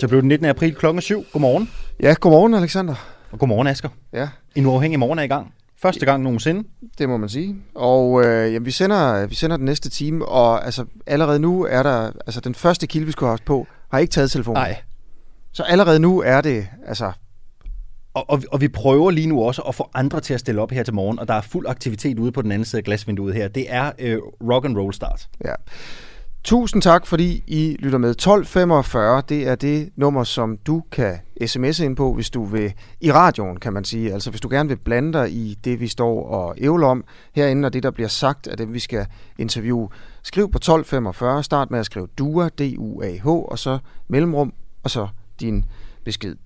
Så blev den 19. april klokken 7. Godmorgen. Ja, godmorgen Alexander. Og godmorgen, Asger. Ja, En uafhængig morgen er i gang. Første gang nogensinde. det må man sige. Og øh, jamen, vi, sender, vi sender den næste time, og altså, allerede nu er der, altså den første kilde, vi skulle have haft på, har ikke taget telefonen. Nej. Så allerede nu er det, altså, Og, og, og vi prøver lige nu også at få andre til at stille op her til morgen, og der er fuld aktivitet ude på den anden side af glasvinduet her. Det er øh, rock and roll start. ja. Tusind tak, fordi I lytter med. 1245, det er det nummer, som du kan sms'e ind på, hvis du vil, i radioen kan man sige. Altså hvis du gerne vil blande dig i det, vi står og ævler om herinde, og det, der bliver sagt af dem, vi skal interviewe. Skriv på 1245, start med at skrive DUA, D-U-A-H, og så mellemrum, og så din besked.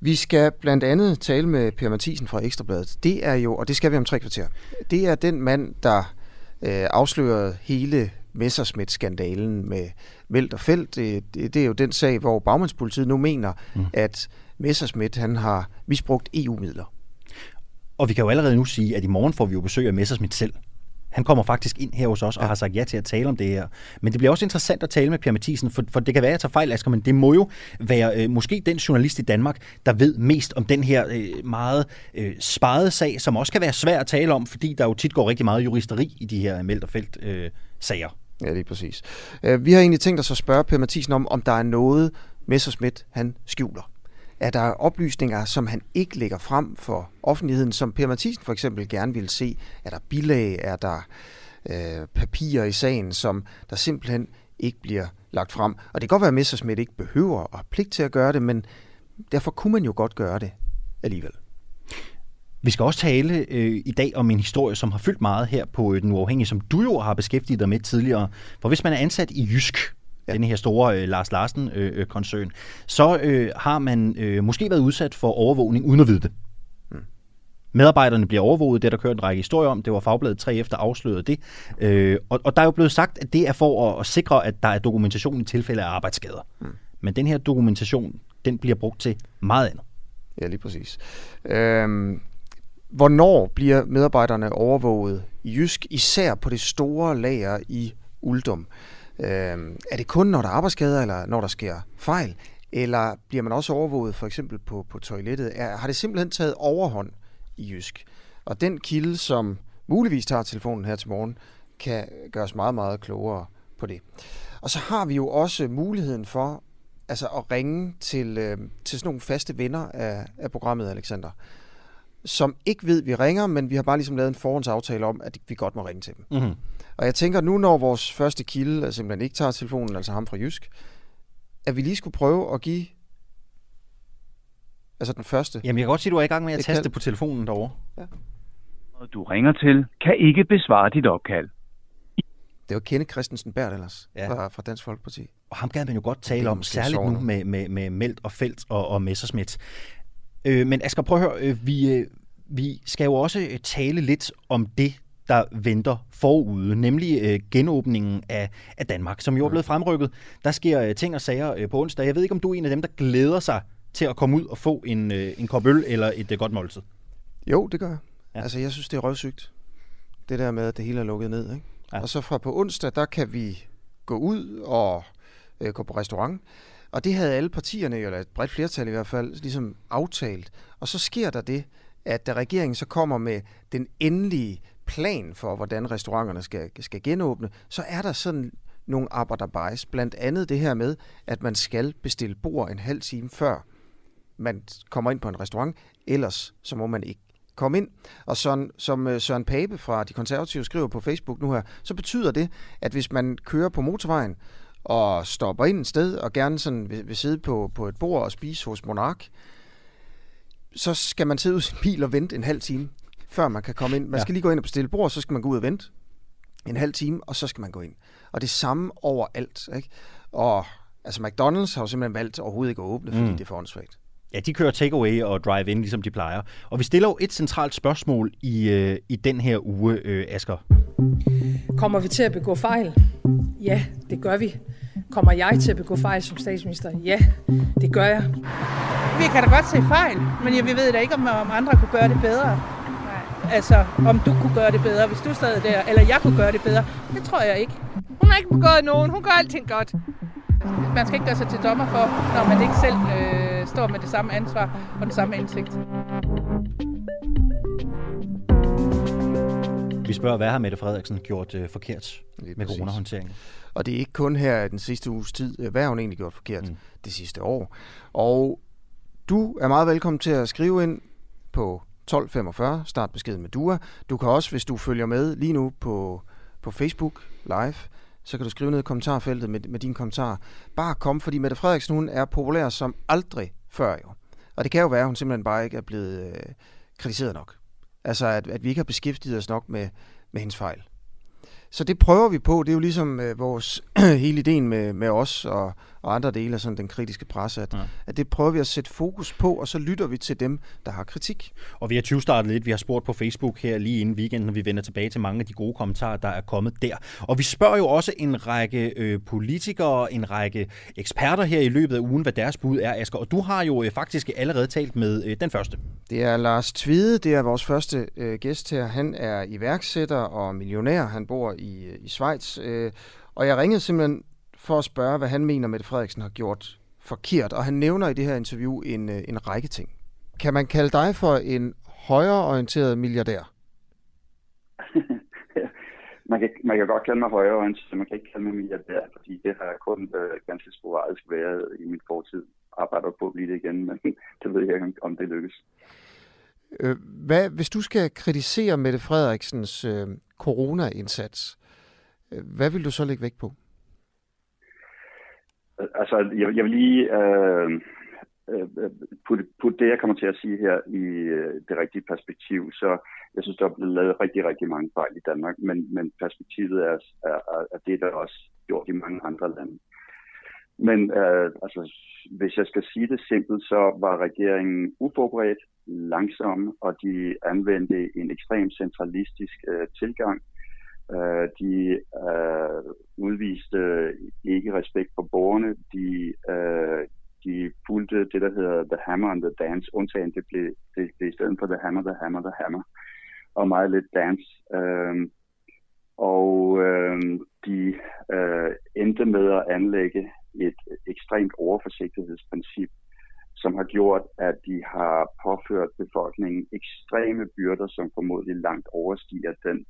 Vi skal blandt andet tale med Per Mathisen fra Ekstrabladet. Det er jo, og det skal vi om tre kvarter, det er den mand, der øh, afslørede hele Messerschmidt-skandalen med Velt og Felt. Det, det, er jo den sag, hvor bagmandspolitiet nu mener, mm. at Messerschmidt han har misbrugt EU-midler. Og vi kan jo allerede nu sige, at i morgen får vi jo besøg af Messersmith selv. Han kommer faktisk ind her hos os og har sagt ja til at tale om det her. Men det bliver også interessant at tale med Per Mathisen, for, for det kan være, at jeg tager fejl, Asger, men det må jo være øh, måske den journalist i Danmark, der ved mest om den her øh, meget øh, sparede sag, som også kan være svær at tale om, fordi der jo tit går rigtig meget juristeri i de her meldt og felt øh, sager. Ja, lige præcis. Øh, Vi har egentlig tænkt os at spørge Per Mathisen om, om der er noget, Messerschmidt han skjuler. Er der oplysninger, som han ikke lægger frem for offentligheden, som Per Mathisen for eksempel gerne vil se? Er der bilag? Er der øh, papirer i sagen, som der simpelthen ikke bliver lagt frem? Og det kan godt være, at Messerschmidt ikke behøver og har pligt til at gøre det, men derfor kunne man jo godt gøre det alligevel. Vi skal også tale øh, i dag om en historie, som har fyldt meget her på øh, Den Uafhængige, som du jo har beskæftiget dig med tidligere. For hvis man er ansat i Jysk, ja. den her store øh, Lars Larsen-koncern, så øh, har man øh, måske været udsat for overvågning uden at vide det. Medarbejderne bliver overvåget, det er der kørt en række historier om. Det var Fagbladet 3 efter afsløret det. Øh, og, og der er jo blevet sagt, at det er for at, at sikre, at der er dokumentation i tilfælde af arbejdsskader. Mm. Men den her dokumentation, den bliver brugt til meget andet. Ja, lige præcis. Øhm, hvornår bliver medarbejderne overvåget i Jysk, især på det store lager i Uldum? Øh, er det kun, når der er arbejdsskader, eller når der sker fejl? Eller bliver man også overvåget for eksempel på, på toilettet? Er, har det simpelthen taget overhånd i Jysk? Og den kilde, som muligvis tager telefonen her til morgen, kan gøre os meget, meget klogere på det. Og så har vi jo også muligheden for altså at ringe til, øh, til sådan nogle faste venner af, af programmet, Alexander, som ikke ved, at vi ringer, men vi har bare ligesom lavet en forhåndsaftale om, at vi godt må ringe til dem. Mm-hmm. Og jeg tænker nu, når vores første kilde altså simpelthen ikke tager telefonen, altså ham fra Jysk, at vi lige skulle prøve at give altså den første. Jamen, jeg kan godt sige, at du er i gang med at Det taste kan- på telefonen derovre. du ringer til, kan ikke besvare dit opkald. Det var Kenneth Christensen Bært ellers, Ja. ja. fra, fra Dansk Folkeparti. Og ham gad man jo godt tale om, særligt nu med, med, med Meldt og Felt og, og Messerschmidt. Øh, men Asger, prøv at høre, øh, vi, øh, vi skal jo også øh, tale lidt om det, der venter forude, nemlig øh, genåbningen af, af Danmark, som jo er blevet fremrykket. Der sker øh, ting og sager øh, på onsdag. Jeg ved ikke, om du er en af dem, der glæder sig til at komme ud og få en, øh, en kop øl eller et øh, godt måltid. Jo, det gør jeg. Ja. Altså, jeg synes, det er røvsygt. Det der med, at det hele er lukket ned. Ikke? Ja. Og så fra på onsdag, der kan vi gå ud og øh, gå på restaurant. Og det havde alle partierne, eller et bredt flertal i hvert fald, ligesom aftalt. Og så sker der det, at da regeringen så kommer med den endelige plan for, hvordan restauranterne skal, skal genåbne, så er der sådan nogle arbejderbejs. Blandt andet det her med, at man skal bestille bord en halv time før man kommer ind på en restaurant. Ellers så må man ikke komme ind. Og sådan, som øh, Søren Pape fra De Konservative skriver på Facebook nu her, så betyder det, at hvis man kører på motorvejen og stopper ind et sted og gerne sådan vil, vil sidde på, på et bord og spise hos Monark, så skal man sidde ud i sin bil og vente en halv time, før man kan komme ind. Man Ja. skal lige gå ind og bestille bord, så skal man gå ud og vente en halv time, og så skal man gå ind. Og det samme overalt. Ikke? Og altså McDonald's har jo simpelthen valgt overhovedet ikke at åbne, fordi Mm. det er for åndssvagt. Ja, de kører takeaway og drive-in, ligesom de plejer. Og vi stiller jo et centralt spørgsmål i, øh, i den her uge, øh, Asger. Kommer vi til at begå fejl? Ja, det gør vi. Kommer jeg til at begå fejl som statsminister? Ja, det gør jeg. Vi kan da godt se fejl, men jeg ved da ikke, om, om andre kunne gøre det bedre. Nej. Altså, om du kunne gøre det bedre, hvis du sad der, eller jeg kunne gøre det bedre. Det tror jeg ikke. Hun har ikke begået nogen. Hun gør alting godt. Man skal ikke gøre sig til dommer for, når man ikke selv øh, står med det samme ansvar og den samme indsigt. Vi spørger, hvad har Mette Frederiksen gjort øh, forkert Lige med coronahåndteringen? Og det er ikke kun her den sidste uges tid. Hvad har hun egentlig gjort forkert mm. det sidste år? Og du er meget velkommen til at skrive ind på 1245, start besked med Dua. Du kan også, hvis du følger med lige nu på, på Facebook live, så kan du skrive ned i kommentarfeltet med, med dine kommentarer. Bare kom, fordi Mette Frederiksen hun er populær som aldrig før jo. Og det kan jo være, at hun simpelthen bare ikke er blevet øh, kritiseret nok. Altså, at, at vi ikke har beskæftiget os nok med, med hendes fejl. Så det prøver vi på. Det er jo ligesom øh, vores hele ideen med, med os og, og andre dele af sådan den kritiske presse, at, ja. at det prøver vi at sætte fokus på, og så lytter vi til dem, der har kritik. Og vi har 20 startet lidt. Vi har spurgt på Facebook her lige inden weekenden, når vi vender tilbage til mange af de gode kommentarer, der er kommet der. Og vi spørger jo også en række øh, politikere, en række eksperter her i løbet af ugen, hvad deres bud er, Asger. Og du har jo øh, faktisk allerede talt med øh, den første. Det er Lars Tvide, det er vores første øh, gæst her. Han er iværksætter og millionær. Han bor i, i Schweiz. Øh, og jeg ringede simpelthen for at spørge, hvad han mener, Mette Frederiksen har gjort forkert. Og han nævner i det her interview en, øh, en række ting. Kan man kalde dig for en højreorienteret milliardær? man, kan, man kan godt kalde mig højreorienteret, man kan ikke kalde mig milliardær, fordi det har jeg kun øh, ganske sporadisk været i min fortid. Arbejder på at blive det igen, men det ved jeg ikke, om det lykkes. Øh, hvad, hvis du skal kritisere Mette Frederiksens øh, corona-indsats, øh, hvad vil du så lægge vægt på? Altså, jeg, jeg vil lige øh, øh, putte, putte det, jeg kommer til at sige her, i øh, det rigtige perspektiv. Så jeg synes, der er blevet lavet rigtig, rigtig mange fejl i Danmark, men, men perspektivet er, er, er det, der også gjort i mange andre lande. Men øh, altså, hvis jeg skal sige det simpelt, så var regeringen uforberedt, langsom, og de anvendte en ekstrem centralistisk øh, tilgang Øh, de øh, udviste ikke respekt for borgerne. De, øh, de fulgte det, der hedder The Hammer and the Dance. Undtagen det blev, det blev i stedet for The Hammer, The Hammer, The Hammer. Og meget lidt dance. Øh, og øh, de øh, endte med at anlægge et ekstremt overforsigtighedsprincip, som har gjort, at de har påført befolkningen ekstreme byrder, som formodentlig langt overstiger den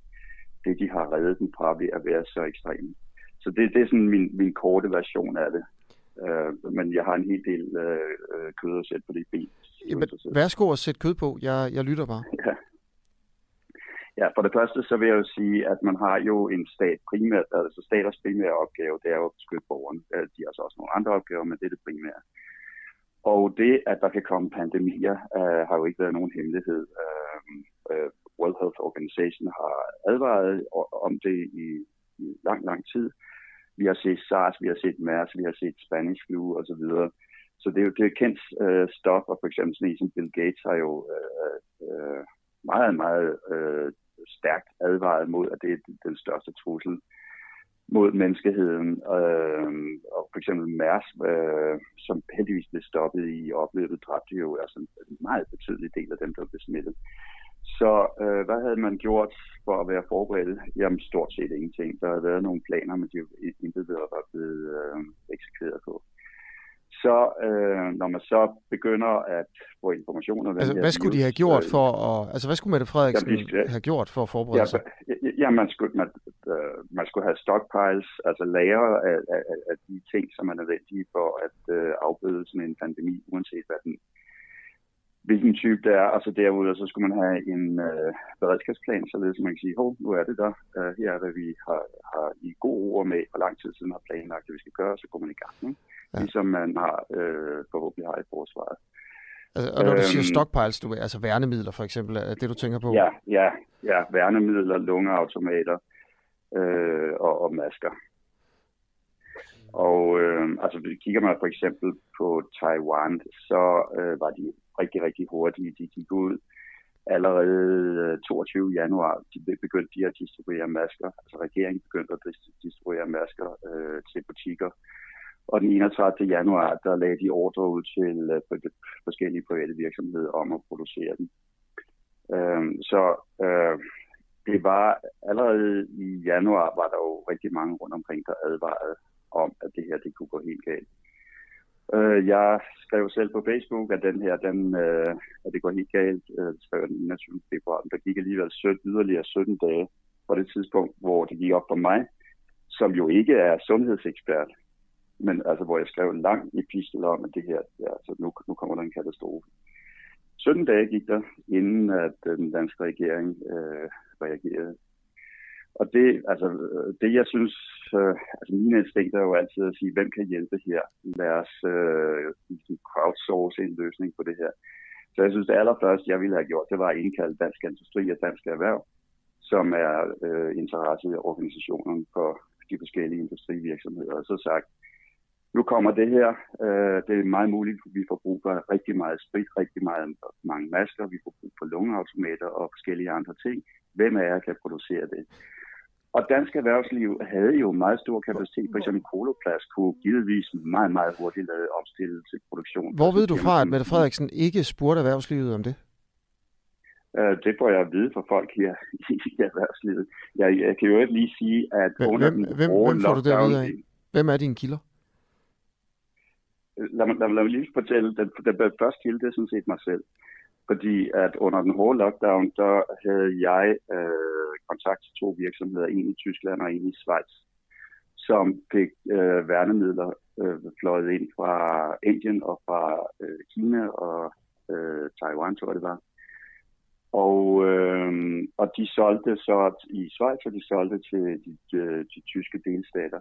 det, de har reddet den fra ved at være så ekstreme. Så det, det er sådan min, min korte version af det. Uh, men jeg har en hel del uh, kød at sætte på det ben. Jamen, værsgo at sætte kød på. Jeg, jeg lytter bare. Ja ja, for det første så vil jeg jo sige, at man har jo en stat primært, altså staters primære opgave, det er jo at beskytte borgerne. De har så også nogle andre opgaver, men det er det primære. Og det, at der kan komme pandemier, øh, har jo ikke været nogen hemmelighed. Øh, øh World Health Organization har advaret om det i, i lang, lang tid. Vi har set SARS, vi har set MERS, vi har set Spanish flu osv. Så det er jo det er kendt øh, stof, og for eksempel sådan en som Bill Gates har jo øh, øh, meget, meget øh, stærkt advaret mod, at det er den største trussel mod menneskeheden. Øh, og for eksempel Mærs, øh, som heldigvis blev stoppet i opløbet, dræbte jo altså en meget betydelig del af dem, der blev smittet. Så øh, hvad havde man gjort for at være forberedt? Jamen stort set ingenting. Der havde været nogle planer, men de intet var blevet øh, eksekveret på. Så øh, når man så begynder at få informationer... Altså, hvad skulle de have gjort for at... Altså, hvad skulle Mette Frederiksen jamen, have gjort for at forberede ja, sig? Ja, man skulle, man, øh, man skulle have stockpiles, altså lager af, af, af de ting, som er nødvendige for at øh, afbøde sådan en pandemi, uanset hvad den hvilken type det er, og så derudover så skulle man have en øh, beredskabsplan, således man kan sige, hov, nu er det der, uh, her er hvad vi har, har i god ord med, hvor lang tid siden har planlagt, at vi skal gøre, så går man i gang. Ikke? Ja. Ligesom man har øh, forhåbentlig har i forsvaret. Altså, og når du siger øhm, stockpiles, du, altså værnemidler for eksempel, er det du tænker på? Ja, ja, ja værnemidler, lungeautomater øh, og, og masker. Og øh, altså, kigger man for eksempel på Taiwan, så øh, var de rigtig, rigtig hurtige. De gik ud allerede øh, 22. Januar, de begyndte de at distribuere masker. Altså regeringen begyndte at distribuere masker øh, til butikker. Og den 31. januar, der lagde de ordre ud til øh, forskellige private virksomheder om at producere dem. Øh, så øh, det var allerede i januar, var der jo rigtig mange rundt omkring, der advarede om, at det her det kunne gå helt galt. Øh, jeg skrev selv på Facebook, at den her, den, øh, at det går helt galt, øh, skrev den 21. februar. Der gik alligevel 17, yderligere 17 dage på det tidspunkt, hvor det gik op for mig, som jo ikke er sundhedsekspert, men altså, hvor jeg skrev en lang epistel om, at det her, ja, altså, nu, nu kommer der en katastrofe. 17 dage gik der, inden at øh, den danske regering øh, reagerede. Og det, altså, det jeg synes, øh, altså mine instinkter er jo altid at sige, hvem kan hjælpe her? Lad os øh, ligesom crowdsource en løsning på det her. Så jeg synes, det allerførste, jeg ville have gjort, det var at indkalde Dansk Industri og Dansk Erhverv, som er øh, interesseorganisationen for de forskellige industrivirksomheder, og så sagt, nu kommer det her. Øh, det er meget muligt, at vi får brug for rigtig meget sprit, rigtig meget, mange masker, vi får brug for lungeautomater og forskellige andre ting. Hvem af jer kan producere det? Og dansk erhvervsliv havde jo meget stor kapacitet. For eksempel Koloplast kunne givetvis meget, meget hurtigt lade opstille til produktion. Hvor ved du fra, at Mette Frederiksen ikke spurgte erhvervslivet om det? Uh, det får jeg at vide fra folk her i erhvervslivet. Jeg, jeg kan jo ikke lige sige, at hvem, under den hvem, hvem får du det at vide af? Hvem er dine kilder? Lad mig, lad, mig, lad mig lige fortælle, den, den, den første kilde, det er sådan set mig selv. Fordi at under den hårde lockdown, der havde jeg øh, kontakt til to virksomheder, en i Tyskland og en i Schweiz, som fik øh, værnemidler øh, fløjet ind fra Indien og fra øh, Kina og øh, Taiwan, tror jeg det var. Og, øh, og de solgte så i Schweiz, og de solgte til de, de, de tyske delstater.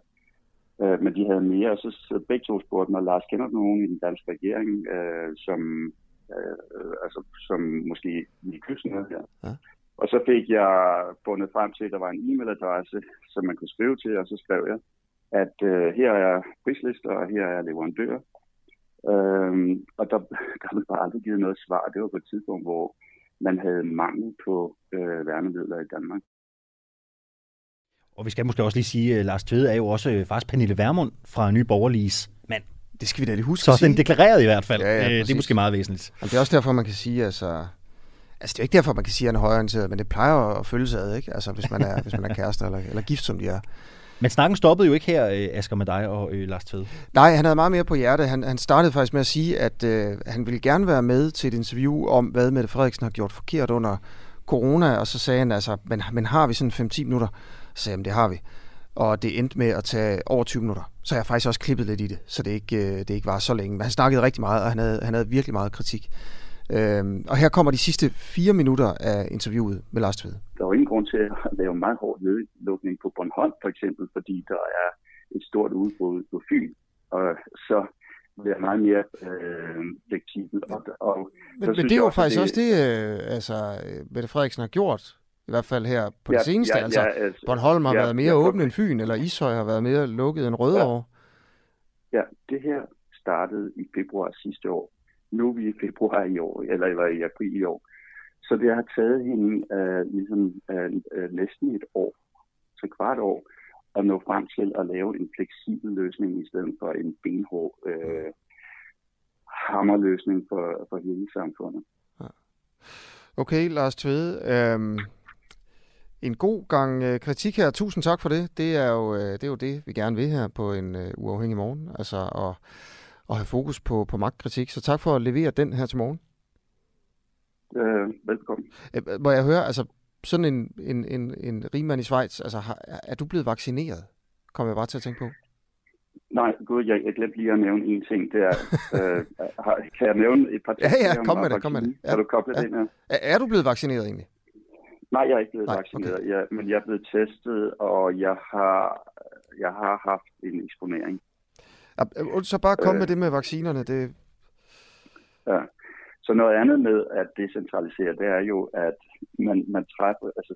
Øh, men de havde mere, og så, begge to spurgte mig, Lars, kender du nogen i den danske regering, øh, som, øh, øh altså, som måske i kysten her? Ja. Og så fik jeg fundet frem til, at der var en e-mailadresse, som man kunne skrive til, og så skrev jeg, at øh, her er prislister, og her er leverandører. Øhm, og der, der blev bare aldrig givet noget svar. Det var på et tidspunkt, hvor man havde mangel på øh, værnemidler i Danmark. Og vi skal måske også lige sige, at Lars Tvede er jo også øh, faktisk Pernille Vermund fra Nye Borgerliges mand. Det skal vi da lige huske Så den deklareret i hvert fald. Ja, ja, øh, det er måske meget væsentligt. Og det er også derfor, man kan sige, altså, Altså, det er ikke derfor, man kan sige, at han er højorienteret, men det plejer at følge sig ad, ikke? Altså, hvis man er, hvis man er kærester eller, eller gift, som de er. Men snakken stoppede jo ikke her, øh, Asger, med dig og øh, Lars Tvede. Nej, han havde meget mere på hjerte. Han, han startede faktisk med at sige, at øh, han ville gerne være med til et interview om, hvad Mette Frederiksen har gjort forkert under corona, og så sagde han altså, men, men har vi sådan 5-10 minutter? Så sagde han, det har vi. Og det endte med at tage over 20 minutter. Så jeg har faktisk også klippet lidt i det, så det ikke, øh, det ikke var så længe. Men han snakkede rigtig meget, og han havde, han havde virkelig meget kritik. Øhm, og her kommer de sidste fire minutter af interviewet med Lars Tvede. Der er jo ingen grund til at lave meget hård nedlukning på Bornholm, for eksempel, fordi der er et stort udbrud på Fyn. Og så bliver meget mere øh, fleksibel. Og, og men, men det er jo også, faktisk det, også det, øh, altså, Mette Frederiksen har gjort, i hvert fald her på ja, det seneste. Ja, altså, ja, altså, Bornholm har ja, været mere ja, åben end Fyn, eller Ishøj har været mere lukket end Rødovre. Ja. ja, det her startede i februar sidste år nu er vi i februar i år, eller, eller i april i år. Så det har taget hende øh, ligesom, øh, øh, næsten et år, til kvart år, at nå frem til at lave en fleksibel løsning i stedet for en benhård øh, hammerløsning for, for hele samfundet. Okay, Lars Tvede. Øh, en god gang øh, kritik her. Tusind tak for det. Det er jo, øh, det, er jo det, vi gerne vil her på en øh, uafhængig morgen. Altså, og at have fokus på, på magtkritik. Så tak for at levere den her til morgen. Øh, velkommen. Øh, må jeg høre, altså sådan en, en, en, en rigmand i Schweiz, altså har, er du blevet vaccineret? Kommer jeg bare til at tænke på. Nej, gud, jeg, jeg glemte lige at nævne en ting. Det er, øh, har, kan jeg nævne et par ting? Ja, ja, kom med det, kom med det. Ja. Har du koblet ja. ind her? Er, er du blevet vaccineret egentlig? Nej, jeg er ikke blevet Nej, vaccineret, okay. jeg, men jeg er blevet testet, og jeg har, jeg har haft en eksponering. Så bare kom øh, med det med vaccinerne. Det... Ja. Så noget andet med at decentralisere, det er jo, at man, man træffer, altså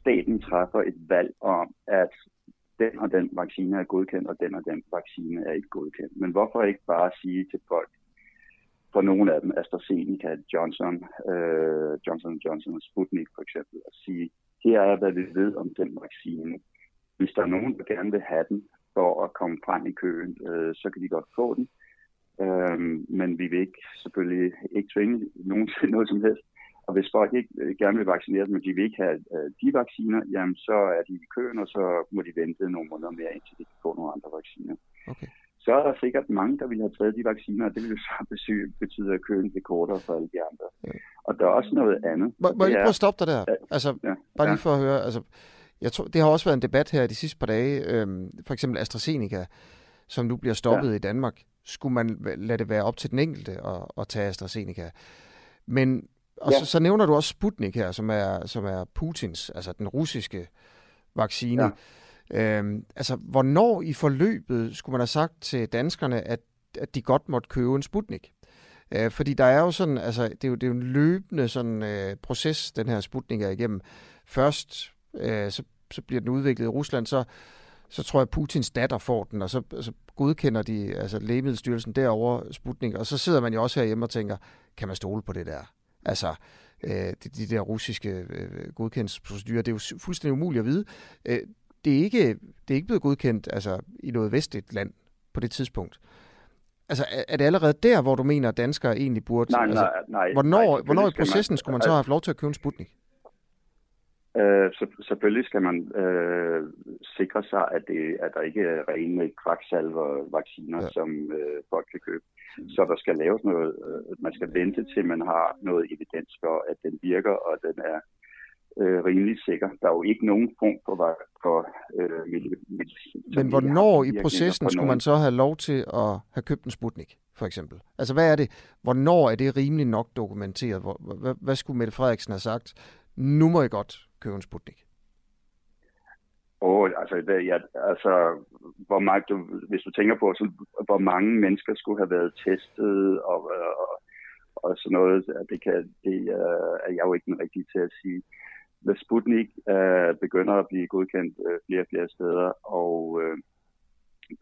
staten træffer et valg om, at den og den vaccine er godkendt, og den og den vaccine er ikke godkendt. Men hvorfor ikke bare sige til folk, for nogle af dem, AstraZeneca, Johnson, øh, Johnson Johnson og Sputnik for eksempel, at sige, her er, hvad vi ved om den vaccine. Hvis der er nogen, der gerne vil have den for at komme frem i køen, øh, så kan de godt få den. Øh, men vi vil ikke, selvfølgelig ikke tvinge nogen til noget som helst. Og hvis folk ikke øh, gerne vil vaccinere men de vil ikke have øh, de vacciner, jamen så er de i køen, og så må de vente nogle måneder mere, indtil de kan få nogle andre vacciner. Okay. Så er der sikkert mange, der vil have taget de vacciner, og det vil jo så betyde, at køen bliver kortere for alle de andre. Ja. Og der er også noget andet. Må, må jeg lige prøve at stoppe dig der? Altså, Ja, bare lige for at høre, altså, jeg tror, det har også været en debat her de sidste par dage, øhm, for eksempel AstraZeneca, som nu bliver stoppet ja. i Danmark. Skulle man lade det være op til den enkelte at, at tage AstraZeneca? Men og Ja. så, så nævner du også Sputnik her, som er, som er Putins, altså den russiske vaccine. Ja. Øhm, altså, hvornår i forløbet skulle man have sagt til danskerne, at, at de godt måtte købe en Sputnik? Øh, fordi der er jo sådan, altså, det er jo, det er jo en løbende sådan, øh, proces, den her Sputnik er igennem. Først, øh, så, så bliver den udviklet i Rusland, så, så tror jeg, at Putins datter får den, og så, så godkender de, altså Lægemiddelstyrelsen derovre, Sputnik, og så sidder man jo også herhjemme og tænker, kan man stole på det der? Altså, øh, de, de der russiske øh, godkendelsesprocedurer, det er jo fuldstændig umuligt at vide. Øh, det, er ikke, det er ikke blevet godkendt altså, i noget vestligt land på det tidspunkt. Altså, er, det allerede der, hvor du mener, at danskere egentlig burde... Nej, altså, nej, nej. Hvornår, nej, hvornår i processen skulle man så have haft lov til at købe en Sputnik? Øh, så, selvfølgelig skal man øh, sikre sig, at, det, at der ikke er rene kvaksalver-vacciner, Ja. som øh, folk kan købe. Så der skal laves noget, øh, man skal vente til, man har noget evidens for, at den virker, og den er øh, rimelig sikker. Der er jo ikke nogen form for, for øh, medi- medicin. Men hvornår i processen skulle nogen. man så have lov til at have købt en Sputnik, for eksempel? Altså, hvad er det? Hvornår er det rimelig nok dokumenteret? Hvor, hvad, hvad skulle Mette Frederiksen have sagt? Nu må I godt købe en Sputnik. Åh, altså, det, ja, altså hvor meget du, hvis du tænker på, så, hvor mange mennesker skulle have været testet og, og, og sådan noget, det, kan, det uh, er jeg jo ikke den rigtige til at sige. Hvis Sputnik uh, begynder at blive godkendt uh, flere og flere steder, og uh,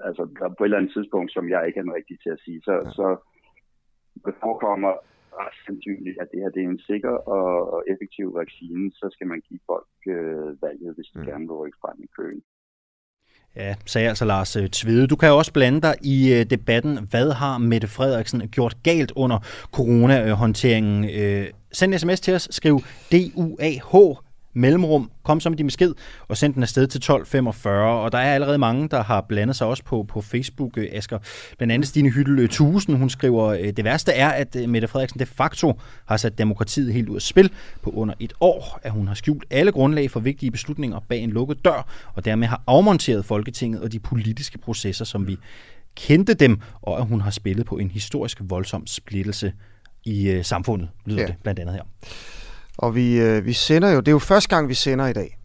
altså, der er på et eller andet tidspunkt, som jeg ikke er den rigtige til at sige, så, Ja. så forekommer ret sandsynligt, at det her det er en sikker og, effektiv vaccine, så skal man give folk øh, valget, hvis de Mm. gerne vil rykke frem i køen. Ja, sagde altså Lars øh, Tvede. Du kan jo også blande dig i øh, debatten. Hvad har Mette Frederiksen gjort galt under coronahåndteringen? Øh, send en sms til os. Skriv DUAH mellemrum. Kom så med din besked og send den afsted til 1245. Og der er allerede mange, der har blandet sig også på, på Facebook, øh, Asger. Blandt andet Stine Hyttel øh, Tusen. Hun skriver, øh, det værste er, at øh, Mette Frederiksen de facto har sat demokratiet helt ud af spil på under et år. At hun har skjult alle grundlag for vigtige beslutninger bag en lukket dør, og dermed har afmonteret Folketinget og de politiske processer, som vi kendte dem, og at hun har spillet på en historisk voldsom splittelse i øh, samfundet, lyder ja. det blandt andet her. Og vi, øh, vi sender jo, det er jo første gang, vi sender i dag.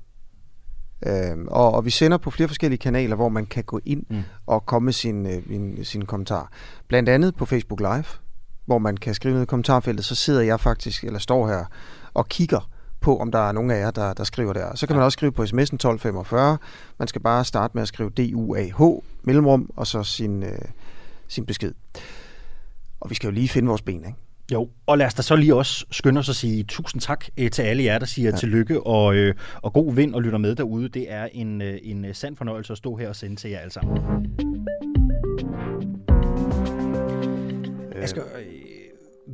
Øhm, og, og vi sender på flere forskellige kanaler, hvor man kan gå ind mm. Og komme med sin, øh, min, sin kommentar. Blandt andet på Facebook Live, hvor man kan skrive ned i kommentarfeltet, så sidder jeg faktisk, eller står her og kigger på, om der er nogen af jer, der, der skriver der. Så kan man også skrive på sms'en 1245. Man skal bare starte med at skrive DUAH, mellemrum, og så sin, øh, sin besked. Og vi skal jo lige finde vores ben, ikke? Jo, og lad os da så lige også skynde os at sige tusind tak øh, til alle jer, der siger Ja. tillykke og, øh, og god vind og lytter med derude. Det er en, øh, en sand fornøjelse at stå her og sende til jer alle sammen. Asger, øh,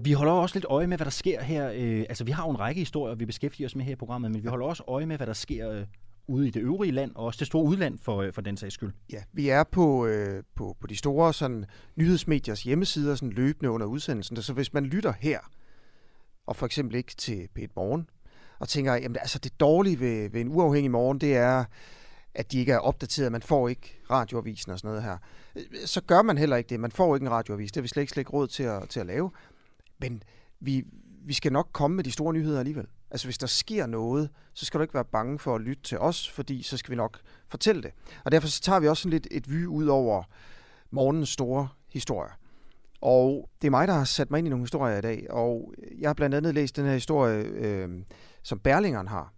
vi holder også lidt øje med, hvad der sker her. Øh, altså, vi har jo en række historier, vi beskæftiger os med her i programmet, men vi holder også øje med, hvad der sker øh, ude i det øvrige land, og også det store udland for, øh, for den sags skyld. Ja, vi er på, øh, på, på de store sådan, nyhedsmediers hjemmesider sådan løbende under udsendelsen. Så hvis man lytter her, og for eksempel ikke til p Morgen, og tænker, jamen altså det dårlige ved, ved en uafhængig morgen, det er, at de ikke er opdateret. Man får ikke radioavisen og sådan noget her. Øh, så gør man heller ikke det. Man får ikke en radioavis. Det har vi slet ikke, slet ikke råd til at, til at lave. Men vi, vi skal nok komme med de store nyheder alligevel. Altså hvis der sker noget, så skal du ikke være bange for at lytte til os, fordi så skal vi nok fortælle det. Og derfor så tager vi også sådan lidt et vy ud over morgens store historier. Og det er mig, der har sat mig ind i nogle historier i dag, og jeg har blandt andet læst den her historie, øh, som Berlingeren har,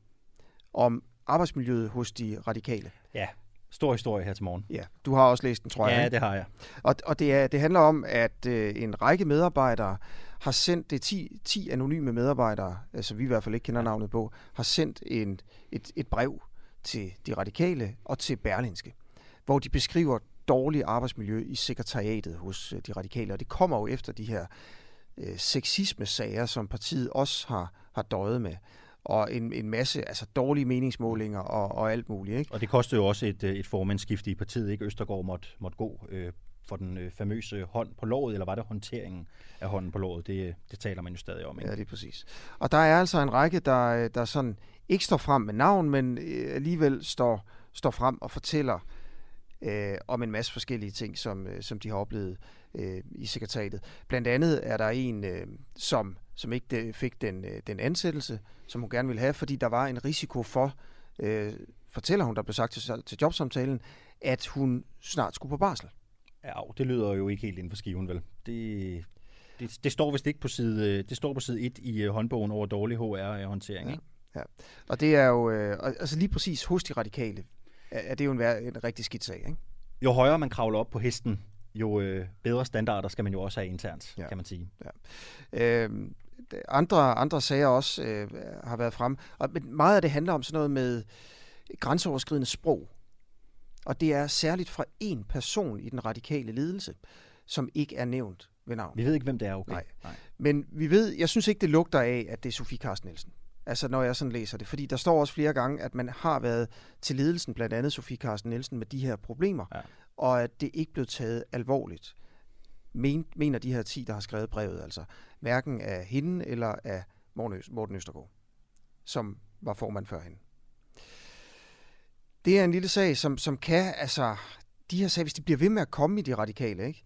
om arbejdsmiljøet hos de radikale. Ja, Stor historie her til morgen. Ja, du har også læst den, tror jeg. Ja, ikke? det har jeg. Og, og det, er, det handler om, at øh, en række medarbejdere har sendt, det er 10, 10 anonyme medarbejdere, som vi i hvert fald ikke kender navnet på, har sendt en, et, et brev til de radikale og til Berlinske, hvor de beskriver dårligt arbejdsmiljø i sekretariatet hos øh, de radikale. Og det kommer jo efter de her øh, sexisme-sager, som partiet også har, har døjet med. Og en, en masse altså dårlige meningsmålinger og, og alt muligt. Ikke? Og det kostede jo også et, øh, et formandsskifte i partiet, ikke? Østergaard måtte, måtte gå øh, for den øh, famøse hånd på låret, eller var det håndteringen af hånden på låret? Det, det taler man jo stadig om, ikke? Ja, det er præcis. Og der er altså en række, der, der sådan ikke står frem med navn, men øh, alligevel står, står frem og fortæller øh, om en masse forskellige ting, som, øh, som de har oplevet øh, i sekretariatet. Blandt andet er der en, øh, som, som ikke de, fik den, øh, den ansættelse, som hun gerne ville have, fordi der var en risiko for, øh, fortæller hun, der blev sagt til, til jobsamtalen, at hun snart skulle på barsel. Ja, det lyder jo ikke helt inden for skiven, vel? Det, det, det står vist ikke på side, øh, det står på side 1 i øh, håndbogen over dårlig HR-håndtering, Ja. ikke? Ja. Og det er jo, øh, altså lige præcis hos de radikale, er, er det jo en, en rigtig skidt sag, ikke? Jo højere man kravler op på hesten, jo øh, bedre standarder skal man jo også have internt, Ja. ja. kan man sige. Øh, andre, andre sager også øh, har været frem. Og meget af det handler om sådan noget med grænseoverskridende sprog. Og det er særligt fra en person i den radikale ledelse, som ikke er nævnt ved navn. Vi ved ikke, hvem det er, okay? Nej. Nej. Men vi ved, jeg synes ikke, det lugter af, at det er Sofie Carsten Nielsen. Altså, når jeg sådan læser det. Fordi der står også flere gange, at man har været til ledelsen, blandt andet Sofie Carsten Nielsen, med de her problemer. Ja. Og at det ikke blev taget alvorligt. Men, mener de her 10, der har skrevet brevet, altså. Hverken af hende eller af Morten Østergaard, som var formand før hende. Det er en lille sag, som, som kan, altså, de her sager, hvis de bliver ved med at komme i de radikale, ikke?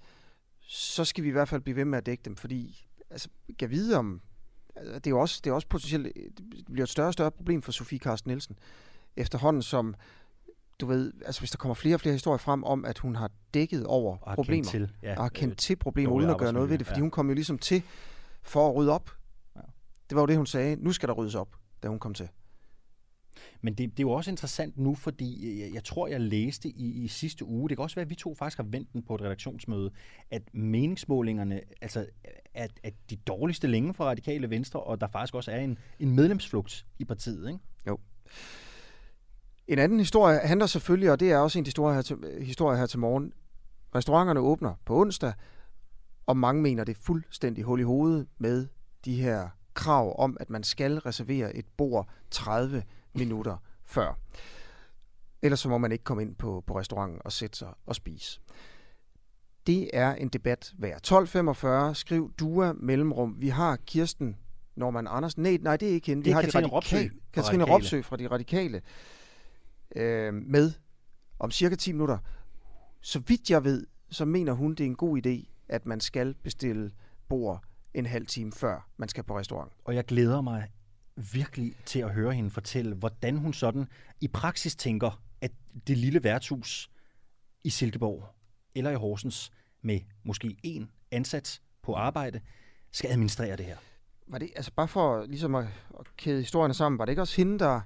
så skal vi i hvert fald blive ved med at dække dem, fordi altså, kan vide om, altså, det er jo også, det er også potentielt, det bliver et større og større problem for Sofie Karsten Nielsen, efterhånden som, du ved, altså hvis der kommer flere og flere historier frem om, at hun har dækket over Og har problemer, kendt til, ja, og har kendt øh, til problemer, uden at gøre noget ved det, fordi ja. hun kom jo ligesom til for at rydde op. Ja. Det var jo det, hun sagde. Nu skal der ryddes op, da hun kom til. Men det, det er jo også interessant nu, fordi øh, jeg, jeg tror, jeg læste i, i sidste uge, det kan også være, at vi to faktisk har vendt den på et redaktionsmøde, at meningsmålingerne altså, er, er de dårligste længe for radikale venstre, og der faktisk også er en, en medlemsflugt i partiet, ikke? Jo. En anden historie handler selvfølgelig, og det er også en historie her til, historie her til morgen. Restauranterne åbner på onsdag, og mange mener det er fuldstændig hul i hovedet med de her krav om, at man skal reservere et bord 30 minutter før. Ellers så må man ikke komme ind på, på restauranten og sætte sig og spise. Det er en debat værd. 12.45, skriv DUA mellemrum. Vi har Kirsten Norman Andersen. Nej, nej, det er ikke hende. Det er Vi har Katrine de radikale, fra Katrine. Robsø fra De Radikale øh, med om cirka 10 minutter. Så vidt jeg ved, så mener hun, det er en god idé, at man skal bestille bord en halv time før man skal på restaurant. Og jeg glæder mig virkelig til at høre hende fortælle, hvordan hun sådan i praksis tænker, at det lille værtshus i Silkeborg eller i Horsens med måske en ansat på arbejde skal administrere det her. Var det, altså bare for ligesom at, at kæde historierne sammen, var det ikke også hende, der,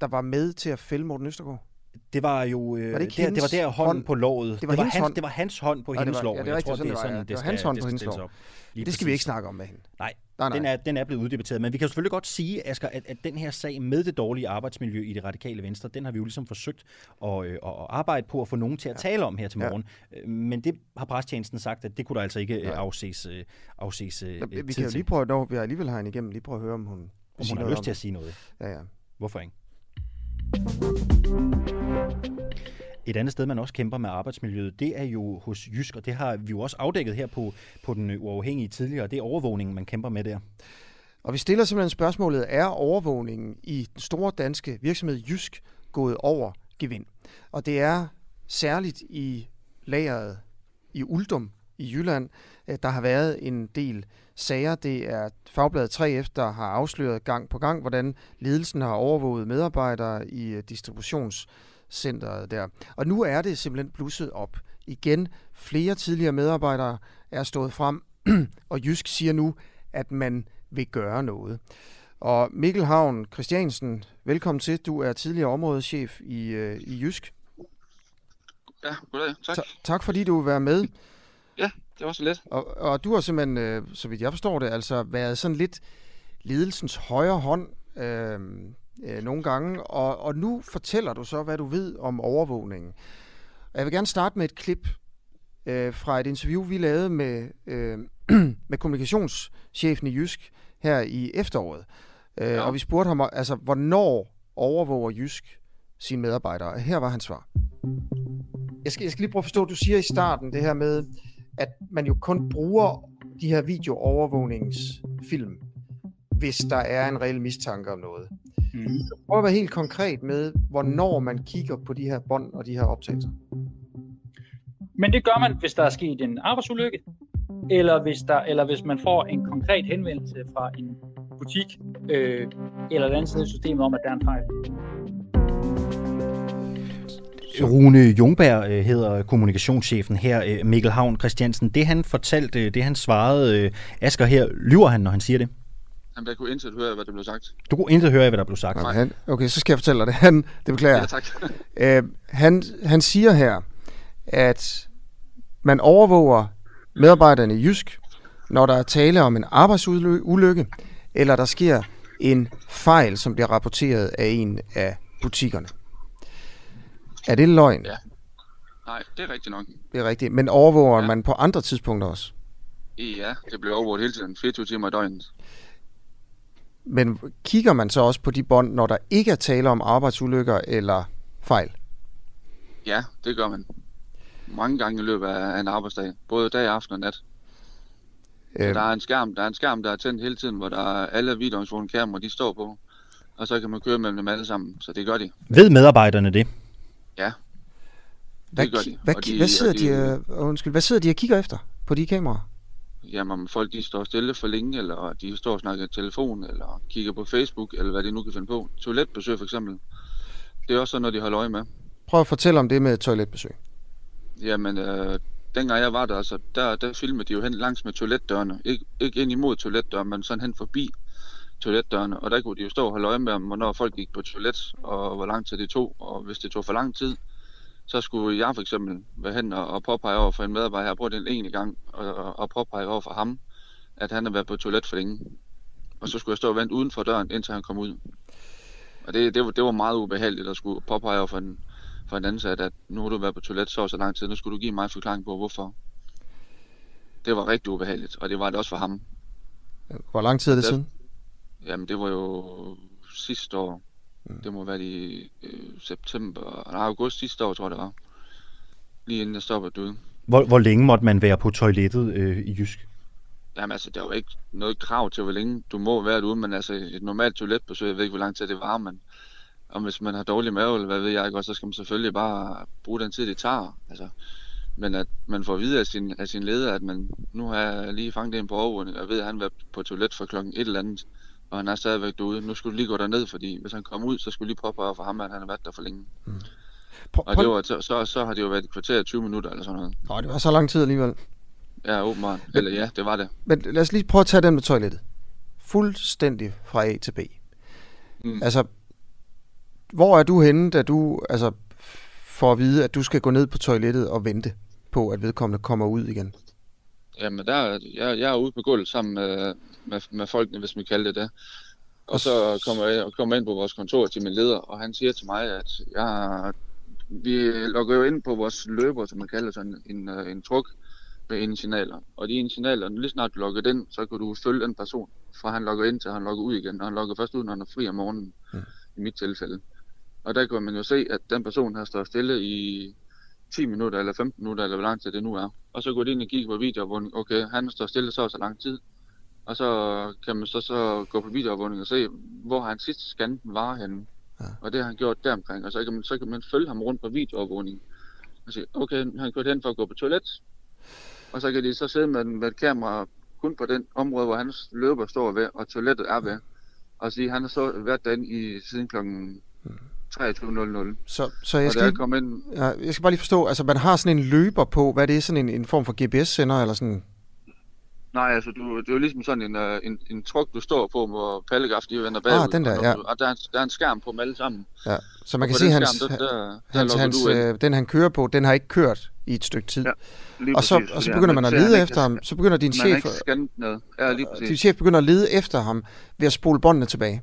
der var med til at fælde Morten Østergaard? Det var jo øh, Var det der, det var der hånden hånd? på låret. Det var hendes hans, hånd? det var hans hånd på det hendes var- lår. ja, det er Jeg tror, det er det var, sådan, ja. det Det var hans hånd det på hendes lår. Det skal vi ikke snakke om med hende. Nej, Nej, nej. Den, er, den er blevet uddebatteret. Men vi kan selvfølgelig godt sige, Asger, at, at den her sag med det dårlige arbejdsmiljø i det radikale venstre, den har vi jo ligesom forsøgt at, øh, at arbejde på at få nogen til at tale om her til Ja. morgen. Øh, Men det har prestjenesten sagt, at det kunne der altså ikke øh, Nej. afses, øh, afses øh, Ja, vi kan jo lige prøve, når vi alligevel har hende igennem, lige prøve at høre, om hun, Om hun har lyst til at sige noget. det. Ja, ja. Hvorfor ikke? Et andet sted, man også kæmper med arbejdsmiljøet, det er jo hos Jysk, og det har vi jo også afdækket her på, på den uafhængige tidligere. Det er overvågningen, man kæmper med der. Og vi stiller simpelthen spørgsmålet, er overvågningen i den store danske virksomhed Jysk gået over gevind? Og det er særligt i lageret i Uldum i Jylland, at der har været en del sager. Det er Fagbladet 3F, der har afsløret gang på gang, hvordan ledelsen har overvåget medarbejdere i øh, distributionscenteret der. Og nu er det simpelthen blusset op. Igen, flere tidligere medarbejdere er stået frem, og Jysk siger nu, at man vil gøre noget. Og Mikkel Havn Christiansen, velkommen til. Du er tidligere områdeschef i, øh, i Jysk. Ja, goddag. Tak. Ta- tak fordi du vil være med. Ja, det var så let. Og, og du har simpelthen, øh, så vidt jeg forstår det, altså været sådan lidt ledelsens højre hånd øh, øh, nogle gange, og, og nu fortæller du så, hvad du ved om overvågningen. Og jeg vil gerne starte med et klip øh, fra et interview, vi lavede med, øh, med kommunikationschefen i Jysk her i efteråret. Øh, ja. Og vi spurgte ham, altså, hvornår overvåger Jysk sine medarbejdere? Her var hans svar. Jeg skal, jeg skal lige prøve at forstå, du siger i starten det her med, at man jo kun bruger de her videoovervågningsfilm, hvis der er en reel mistanke om noget. Mm. Så prøv at være helt konkret med, hvornår man kigger på de her bånd og de her optagelser. Men det gør man, hvis der er sket en arbejdsulykke, eller hvis, der, eller hvis man får en konkret henvendelse fra en butik øh, eller et andet sted i systemet om, at der er en fejl. Rune Jungberg øh, hedder kommunikationschefen her, øh, Mikkel Havn Christiansen. Det han fortalte, øh, det han svarede Asger her, lyver han, når han siger det? Jamen, der kunne intet høre, hvad der blev sagt. Du kunne intet høre, hvad der blev sagt. Nej, han, okay, så skal jeg fortælle dig det. Han, det beklager Ja, tak. øh, han, han siger her, at man overvåger medarbejderne i Jysk, når der er tale om en arbejdsulykke, eller der sker en fejl, som bliver rapporteret af en af butikkerne. Er det løgn? Ja. Nej, det er rigtigt nok. Det er rigtigt. Men overvåger ja. man på andre tidspunkter også? Ja, det blev overvåget hele tiden. 24 timer i døgnet. Men kigger man så også på de bånd, når der ikke er tale om arbejdsulykker eller fejl? Ja, det gør man. Mange gange i løbet af en arbejdsdag. Både dag, aften og nat. Øh, Der er en skærm, der er en skærm, der er tændt hele tiden, hvor der er alle videoens kameraer, de står på. Og så kan man køre mellem dem alle sammen, så det gør de. Ved medarbejderne det? Ja, hvad, det gør de. hvad, de- hvad, sidder de, de- øh, undskyld, hvad sidder de og kigger efter på de kameraer? Jamen, om folk de står stille for længe, eller de står og snakker i telefon, eller kigger på Facebook, eller hvad de nu kan finde på. Toiletbesøg for eksempel. Det er også sådan, når de holder øje med. Prøv at fortælle om det med toiletbesøg. Jamen, øh, dengang jeg var der, så der, der filmede de jo hen langs med toiletdørene. Ik- ikke ind imod toiletdøren, men sådan hen forbi toiletdørene. Og der kunne de jo stå og holde øje med, hvornår folk gik på toilet, og hvor lang tid det tog. Og hvis det tog for lang tid, så skulle jeg for eksempel være hen og, og påpege over for en medarbejder, jeg prøvede den en gang, og, og, og påpege over for ham, at han har været på toilet for længe. Og så skulle jeg stå og vente uden for døren, indtil han kom ud. Og det, det, var, det var meget ubehageligt at skulle påpege over for en, for en ansat, at nu har du været på toilet så så lang tid, nu skulle du give mig en forklaring på, hvorfor. Det var rigtig ubehageligt, og det var det også for ham. Hvor lang tid er det Ja. siden? Jamen, det var jo sidste år. Mm. Det må være i øh, september, nej, august sidste år, tror jeg det var. Lige inden jeg stoppede døde. Hvor, hvor længe måtte man være på toilettet øh, i Jysk? Jamen altså, der er jo ikke noget krav til, hvor længe du må være derude, men altså et normalt toiletbesøg, jeg ved ikke, hvor lang tid det var, men og hvis man har dårlig mave, eller hvad ved jeg ikke, så skal man selvfølgelig bare bruge den tid, det tager. Altså, men at man får at vide af sin, af sin leder, at man, nu har jeg lige fanget en på overvågning, og ved, at han var på toilet for klokken et eller andet, og han er stadigvæk derude. Nu skulle du lige gå derned, fordi hvis han kom ud, så skulle du lige påpege for ham, at han har været der for længe. Prøv, Og det var, så, så, så har det jo været et kvarter 20 minutter eller sådan noget. Nå, det var så lang tid alligevel. Ja, åbenbart. Eller ja, det var det. Men lad os lige prøve at tage den med toilettet. Fuldstændig fra A til B. Mm. Altså, hvor er du henne, da du altså, får at vide, at du skal gå ned på toilettet og vente på, at vedkommende kommer ud igen? Jamen, der, er- jeg, jeg er ude på gulvet sammen med, med, med folkene, hvis man kalder det det. Og så kommer jeg kommer ind på vores kontor til min leder, og han siger til mig, at jeg, vi logger jo ind på vores løber, som man kalder sådan en, øh, en truk med indsignaler. Og de indsignaler, lige snart du logger den, så kan du følge den person, fra han logger ind til han logger ud igen. Og han logger først ud, når han er fri om morgenen, Mm. i mit tilfælde. Og der kan man jo se, at den person her står stille i 10 minutter eller 15 minutter, eller hvor lang tid det nu er. Og så går de ind og kigger på videoovervågning. Okay, han står stille så så lang tid. Og så kan man så, så gå på videoovervågning og se, hvor han sidst scannet vare henne. Ja. Og det har han gjort deromkring. Og så kan man, så kan man følge ham rundt på videoovervågning. Og sige, okay, han gået hen for at gå på toilet. Og så kan de så sidde med, med et kamera kun på den område, hvor hans løber står ved, og toilettet er ved. Og sige, han har så været derinde i, siden klokken 23.00. Så, så jeg, skal lige, kom ind, ja, jeg skal bare lige forstå, altså man har sådan en løber på, hvad er det, sådan en, en form for GPS-sender, eller sådan? Nej, altså, du, det er jo ligesom sådan en, uh, en, en truk, du står på, hvor pallegaf, de vender bagud. Ah, den der, og, ja. Og der, er, der er en skærm på dem alle sammen. Ja. Så man Og kan se, den hans, skærm, der, der, der hans, logger hans, øh, den han kører på, den har ikke kørt i et stykke tid. Ja, og så, præcis, og så begynder han- man at så lede ikke efter ham. Så begynder din chef, ikke noget. Ja, lige præcis. din chef begynder at lede efter ham ved at spole båndene tilbage.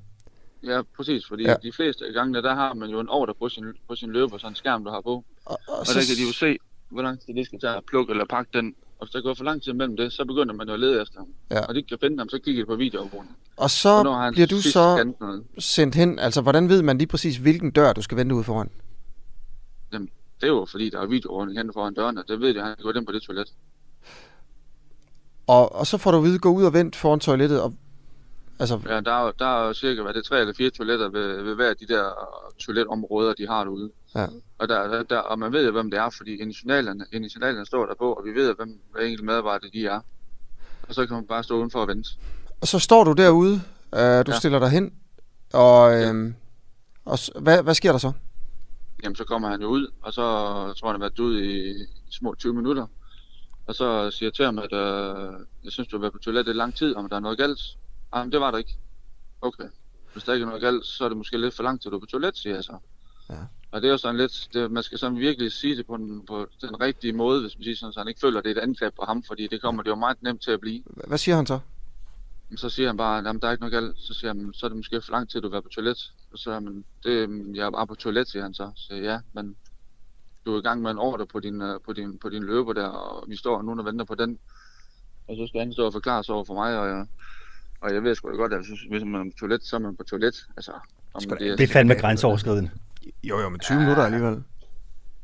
Ja, præcis, fordi Ja. de fleste gange, der har man jo en ordre på sin, på sin løber, sådan en skærm, du har på. Og, og, Og så, der kan de jo se, hvor lang tid det skal tage at plukke eller pakke den. Og hvis der går for lang tid mellem det, så begynder man jo at lede efter ham. Ja. Og de kan finde ham, så kigger de på videoovervågningen. og så han bliver du så sendt hen. Altså, hvordan ved man lige præcis, hvilken dør du skal vente ud foran? Jamen, det er jo fordi, der er videoovervågning hen foran døren, og det ved de, han går ind på det toilet. Og, og så får du at vide, gå ud og vent foran toilettet. Og, altså, Ja, der er, der er cirka, hvad det er, tre eller fire toiletter ved, ved hver af de der toiletområder, de har derude. Ja. Og, der, der, der, og man ved jo, hvem det er, fordi initialerne, initialerne står der på, og vi ved, hvem hver enkelt medarbejder de er. Og så kan man bare stå udenfor og vente. og så står du derude, øh, du ja. Ja. stiller dig hen, og, øh, og s- hvad, hvad sker der så? Jamen, så kommer han jo ud, og så tror jeg, han har været ude i små 20 minutter. Og så siger jeg til ham, at øh, jeg synes, du har været på toilettet i lang tid, om der er noget galt. Ah, men det var der ikke. Okay. Hvis der ikke er noget galt, så er det måske lidt for langt til du er på toilet, siger jeg så. Ja. Og det er jo sådan lidt, det, man skal sådan virkelig sige det på den, på den rigtige måde, hvis man siger sådan, så han ikke føler, at det er et angreb på ham, fordi det kommer det jo meget nemt til at blive. Hvad siger han så? Så siger han bare, at der er ikke noget galt. Så siger han, så er det måske for lang tid, du har været på toilet. Og så siger han, det, jeg er bare på toilet, siger han så. Så ja, men du er i gang med en ordre på din, øh, på din, på din løber der, og vi står nu og venter på den. Og så skal han stå og forklare sig over for mig, og jeg, og jeg ved sgu da godt, at hvis- hvis man er på toilet, så er man på toilet. Altså, om da- det, Det er fandme grænseoverskridende. Jo, jo, med 20 minutter alligevel.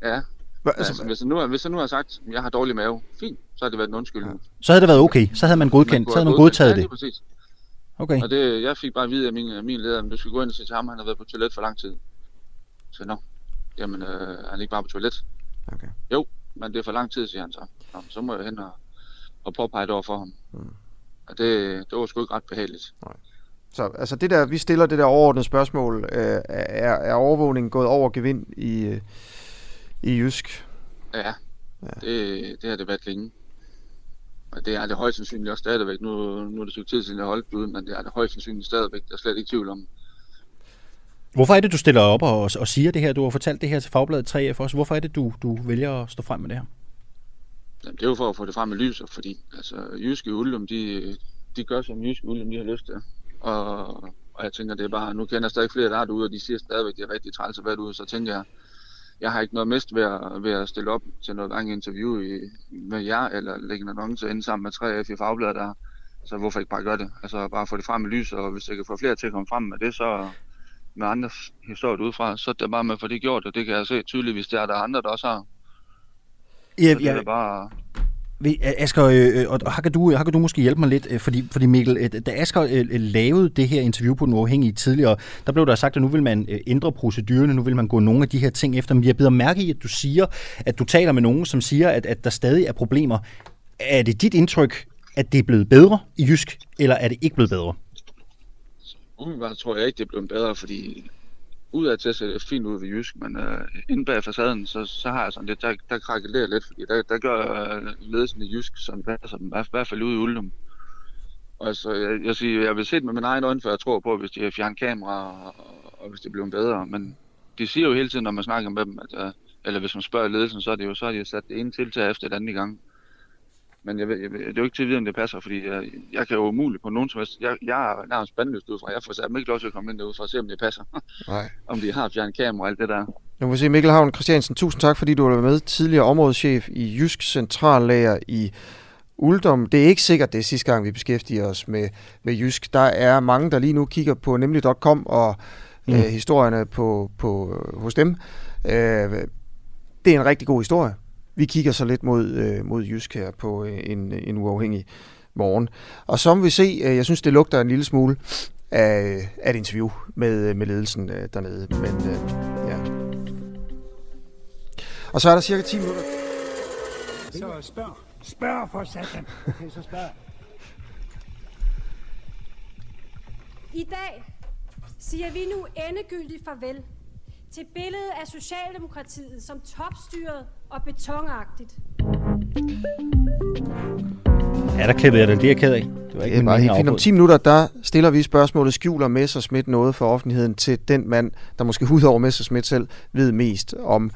Ja, Hva, altså, altså, hvis, jeg nu, hvis jeg nu har sagt, at jeg har dårlig mave, fint, så har det været en undskyldning. Så havde det været okay. Så havde man godkendt. Så havde man godtaget ja, det. præcis. Okay. Og det, jeg fik bare at vide af min, min leder, at du skal gå ind og sige til ham, han har været på toilet for lang tid. Så nå, jamen, øh, er han ikke bare på toilet? Okay. Jo, men det er for lang tid, siger han så. Nå, men så må jeg hen og, og påpege det over for ham. Mm. Og det, det var sgu ikke ret behageligt. så, altså det der, vi stiller det der overordnede spørgsmål, øh, er, er overvågningen gået over gevind i, øh, i Jysk? Ja, Ja. Det, det har det været længe. Og det er det højst sandsynligt også stadigvæk. Nu, nu er det et stykke tid siden, jeg holdt det ud, men det er det højst sandsynligt stadigvæk. Der er slet ikke tvivl om. Hvorfor er det, du stiller op og, og siger det her? Du har fortalt det her til Fagbladet 3F også. Hvorfor er det, du, du vælger at stå frem med det her? Jamen, det er jo for at få det frem i lyset, fordi altså, Jyske ulum, de, de gør som Jyske ulum, de har lyst til. Og, og jeg tænker, det er bare, nu kender jeg stadig flere, der er derude, og de siger stadigvæk, det er rigtig træls at være derude, så tænker jeg, jeg har ikke noget mist ved at, ved at stille op til noget lang interview i, med jer, eller lægge en annonce ind sammen med 3F i Fagbladet der. Så hvorfor ikke bare gøre det? Altså bare få det frem i lyset, og hvis jeg kan få flere til at komme frem med det, så med andre historier udefra, så er det bare med at få det gjort, og det kan jeg se tydeligt, hvis der er der andre, der også har. Ja, Så det er bare... Asger, øh, og og her kan, du, her kan du måske hjælpe mig lidt, øh, fordi, fordi Mikkel, øh, da Asger øh, lavede det her interview på Den Uafhængige tidligere, der blev der sagt, at nu vil man øh, ændre procedurerne, nu vil man gå nogle af de her ting efter, men jeg beder mærke i, at du siger, at du taler med nogen, som siger, at, at der stadig er problemer. Er det dit indtryk, at det er blevet bedre i Jysk, eller er det ikke blevet bedre? Umiddelbart tror jeg ikke, det er blevet bedre, fordi udad til ser det fint ud ved Jysk, men øh, inde bag facaden, så, så har jeg sådan lidt, der, der krakelerer lidt, fordi der, der gør øh, ledelsen i Jysk, som passer dem, i hvert fald ude i Uldum. Og altså, jeg, jeg, siger, jeg vil se det med min egen øjne, for jeg tror på, hvis de har fjernet kamera, og, og hvis det bliver bedre, men de siger jo hele tiden, når man snakker med dem, at, øh, eller hvis man spørger ledelsen, så er det jo, så at de har sat det ene tiltag efter det andet i gang. Men jeg, ved, jeg, ved, det er jo ikke til at vide, om det passer, fordi jeg, jeg kan jo umuligt på nogen som helst. Jeg, jeg er nærmest spandløst ud fra. Jeg får sat mig ikke lov til at komme ind derude for at se, om det passer. Nej. om de har fjernet kamera og alt det der. Nu må se, Mikkel Havn Christiansen, tusind tak, fordi du var med. Tidligere områdeschef i Jysk Centrallager i Uldum. Det er ikke sikkert, det er sidste gang, vi beskæftiger os med, med Jysk. Der er mange, der lige nu kigger på nemlig.com og mm. øh, historierne på, på, hos dem. Øh, det er en rigtig god historie. Vi kigger så lidt mod, øh, mod Jysk her på øh, en, en uafhængig morgen. Og så må vi se, øh, jeg synes, det lugter en lille smule af, af et interview med, med ledelsen øh, dernede. Men øh, ja. Og så er der cirka 10 minutter. Så spørg. Spørg for satan. Okay, så spørg. I dag siger vi nu endegyldigt farvel til billedet af Socialdemokratiet som topstyret og betonagtigt. Ja, der klippede jeg er jeg ked af. Det var ikke Det er mening helt at fint. Om afbryde. 10 minutter, der stiller vi spørgsmålet, skjuler Messersmith noget for offentligheden til den mand, der måske udover Messersmith selv ved mest om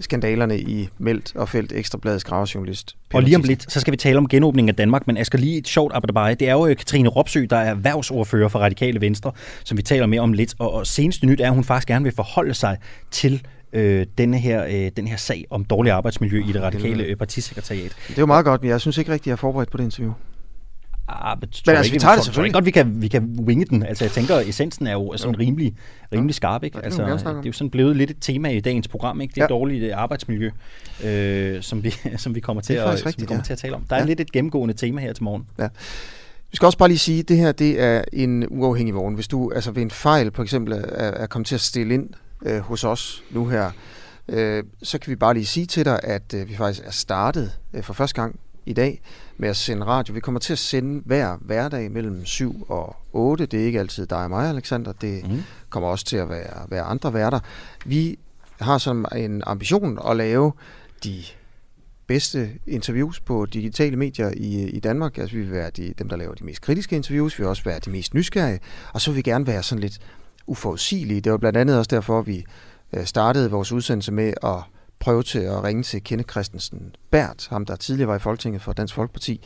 skandalerne i Meldt og Felt Ekstrabladets gravejournalist. Og lige om lidt, så skal vi tale om genåbningen af Danmark, men Asger, lige et sjovt abadabaj. Det er jo øh, Katrine Ropsø, der er erhvervsordfører for Radikale Venstre, som vi taler mere om lidt. Og, og seneste nyt er, at hun faktisk gerne vil forholde sig til øh, denne her, øh, den her sag om dårlig arbejdsmiljø i det radikale øh, partisekretariat. Det er jo meget godt, men jeg synes ikke rigtigt, jeg er forberedt på det interview. Ah, men, Men altså, vi tager det selvfølgelig. selvfølgelig. godt, vi kan, vi kan winge den. Altså, jeg tænker, essensen er jo sådan rimelig, rimelig skarp. Ikke? Altså, det er jo sådan blevet lidt et tema i dagens program, ikke? det Ja. ja. dårlige arbejdsmiljø, øh, som, vi, som vi kommer, til er at, faktisk som vi rigtigt, kommer ja. til at tale om. Der er Ja. lidt et gennemgående tema her til morgen. Ja. Vi skal også bare lige sige, at det her det er en uafhængig vogn. Hvis du altså ved en fejl for eksempel er, er kommet til at stille ind øh, hos os nu her, øh, så kan vi bare lige sige til dig, at øh, vi faktisk er startet øh, for første gang i dag med at sende radio. Vi kommer til at sende hver hverdag mellem 7 og 8. Det er ikke altid dig og mig, Alexander. Det mm. kommer også til at være, være andre værter. Vi har som en ambition at lave de bedste interviews på digitale medier i, i Danmark. Altså, vi vil være de, dem, der laver de mest kritiske interviews. Vi vil også være de mest nysgerrige. Og så vil vi gerne være sådan lidt uforudsigelige. Det var blandt andet også derfor, vi øh, startede vores udsendelse med at prøve til at ringe til Kenneth Christensen Bært, ham der tidligere var i Folketinget for Dansk Folkeparti,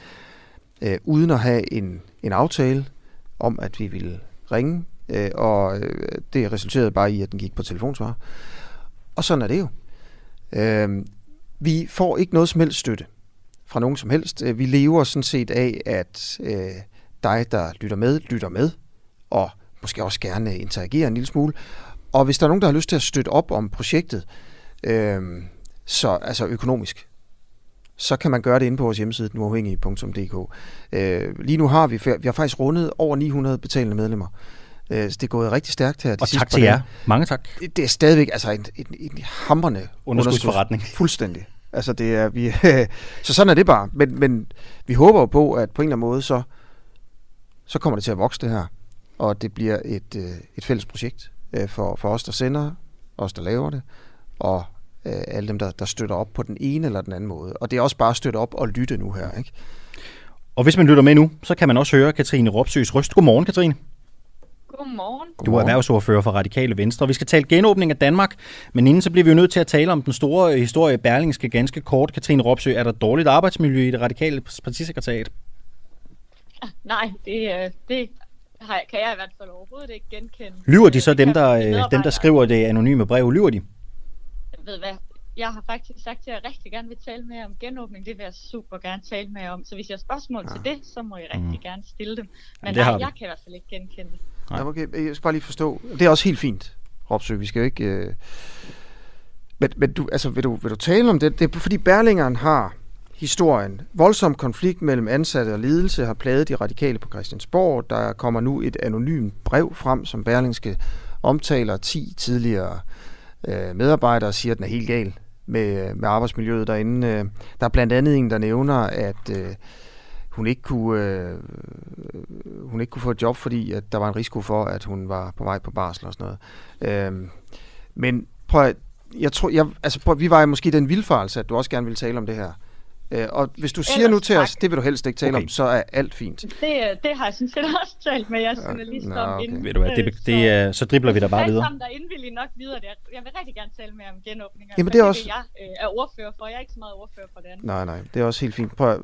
øh, uden at have en, en aftale om, at vi ville ringe. Øh, og øh, det resulterede bare i, at den gik på telefonsvar. Og sådan er det jo. Øh, vi får ikke noget som helst støtte fra nogen som helst. Øh, vi lever sådan set af, at øh, dig, der lytter med, lytter med, og måske også gerne interagerer en lille smule. Og hvis der er nogen, der har lyst til at støtte op om projektet, øh, så altså økonomisk, så kan man gøre det inde på vores hjemmeside, nuafhængige.dk. Øh, lige nu har vi, vi har faktisk rundet over 900 betalende medlemmer. Øh, så det er gået rigtig stærkt her. de Og tak til jer. Mange tak. Det, det er stadigvæk altså en, en, en hamrende Underskudsforretning. Fuldstændig. Altså det er, vi, så sådan er det bare. Men, men vi håber jo på, at på en eller anden måde, så, så kommer det til at vokse det her. Og det bliver et, øh, et fælles projekt øh, for, for os, der sender, os, der laver det, og øh, alle dem, der, der støtter op på den ene eller den anden måde. Og det er også bare at støtte op og lytte nu her, ikke? Og hvis man lytter med nu, så kan man også høre Katrine Ropsøs røst. Godmorgen, Katrine. Godmorgen. Du er erhvervsordfører for Radikale Venstre. Vi skal tale genåbning af Danmark, men inden så bliver vi jo nødt til at tale om den store øh, historie. Berlingske ganske kort. Katrine Ropsø, er der dårligt arbejdsmiljø i det radikale partisekretariat? Nej, det, øh, det har, kan jeg i hvert fald overhovedet ikke genkende. Lyver de så Det dem, der, øh, dem, der skriver det anonyme brev? Lyver de? Ved hvad? Jeg har faktisk sagt, at jeg rigtig gerne vil tale med om genåbning. Det vil jeg super gerne tale med om. Så hvis jeg har spørgsmål til det, så må jeg rigtig gerne stille dem. Men det nej, jeg kan i hvert fald ikke genkende det. Ja, okay. Jeg skal bare lige forstå. Det er også helt fint, Ropsø. Vi skal jo ikke... Øh... Men, men du, altså, vil, du, vil du tale om det? Det er fordi Berlingeren har historien. Voldsom konflikt mellem ansatte og ledelse har plaget de radikale på Christiansborg. Der kommer nu et anonymt brev frem, som Berlingske omtaler 10 tidligere øh, Øh, medarbejdere siger, at den er helt gal med, med arbejdsmiljøet derinde. Øh, Der er blandt andet en, der nævner, at øh, hun ikke kunne øh, hun ikke kunne få et job, fordi at der var en risiko for, at hun var på vej på barsel og sådan noget. Øh, men prøv at, jeg tror, jeg, altså prøv, vi var jo måske den vildfarelse, at du også gerne vil tale om det her. Øh, og hvis du siger Ellers nu til os, tak. det vil du helst ikke tale Okay. om, så er alt fint. Det, øh, det har jeg sådan set også talt med jeres journalister nå, om okay. inden. Ved du hvad, det, Øh, det, er, så dribler vi der bare alle videre. sammen, der er indvillige nok videre. Det Jeg vil rigtig gerne tale mere om genåbninger. Jamen, men det er også- jeg øh, er ordfører for. Jeg er ikke så meget ordfører for det andet. Nej, nej, det er også helt fint. Prøv at,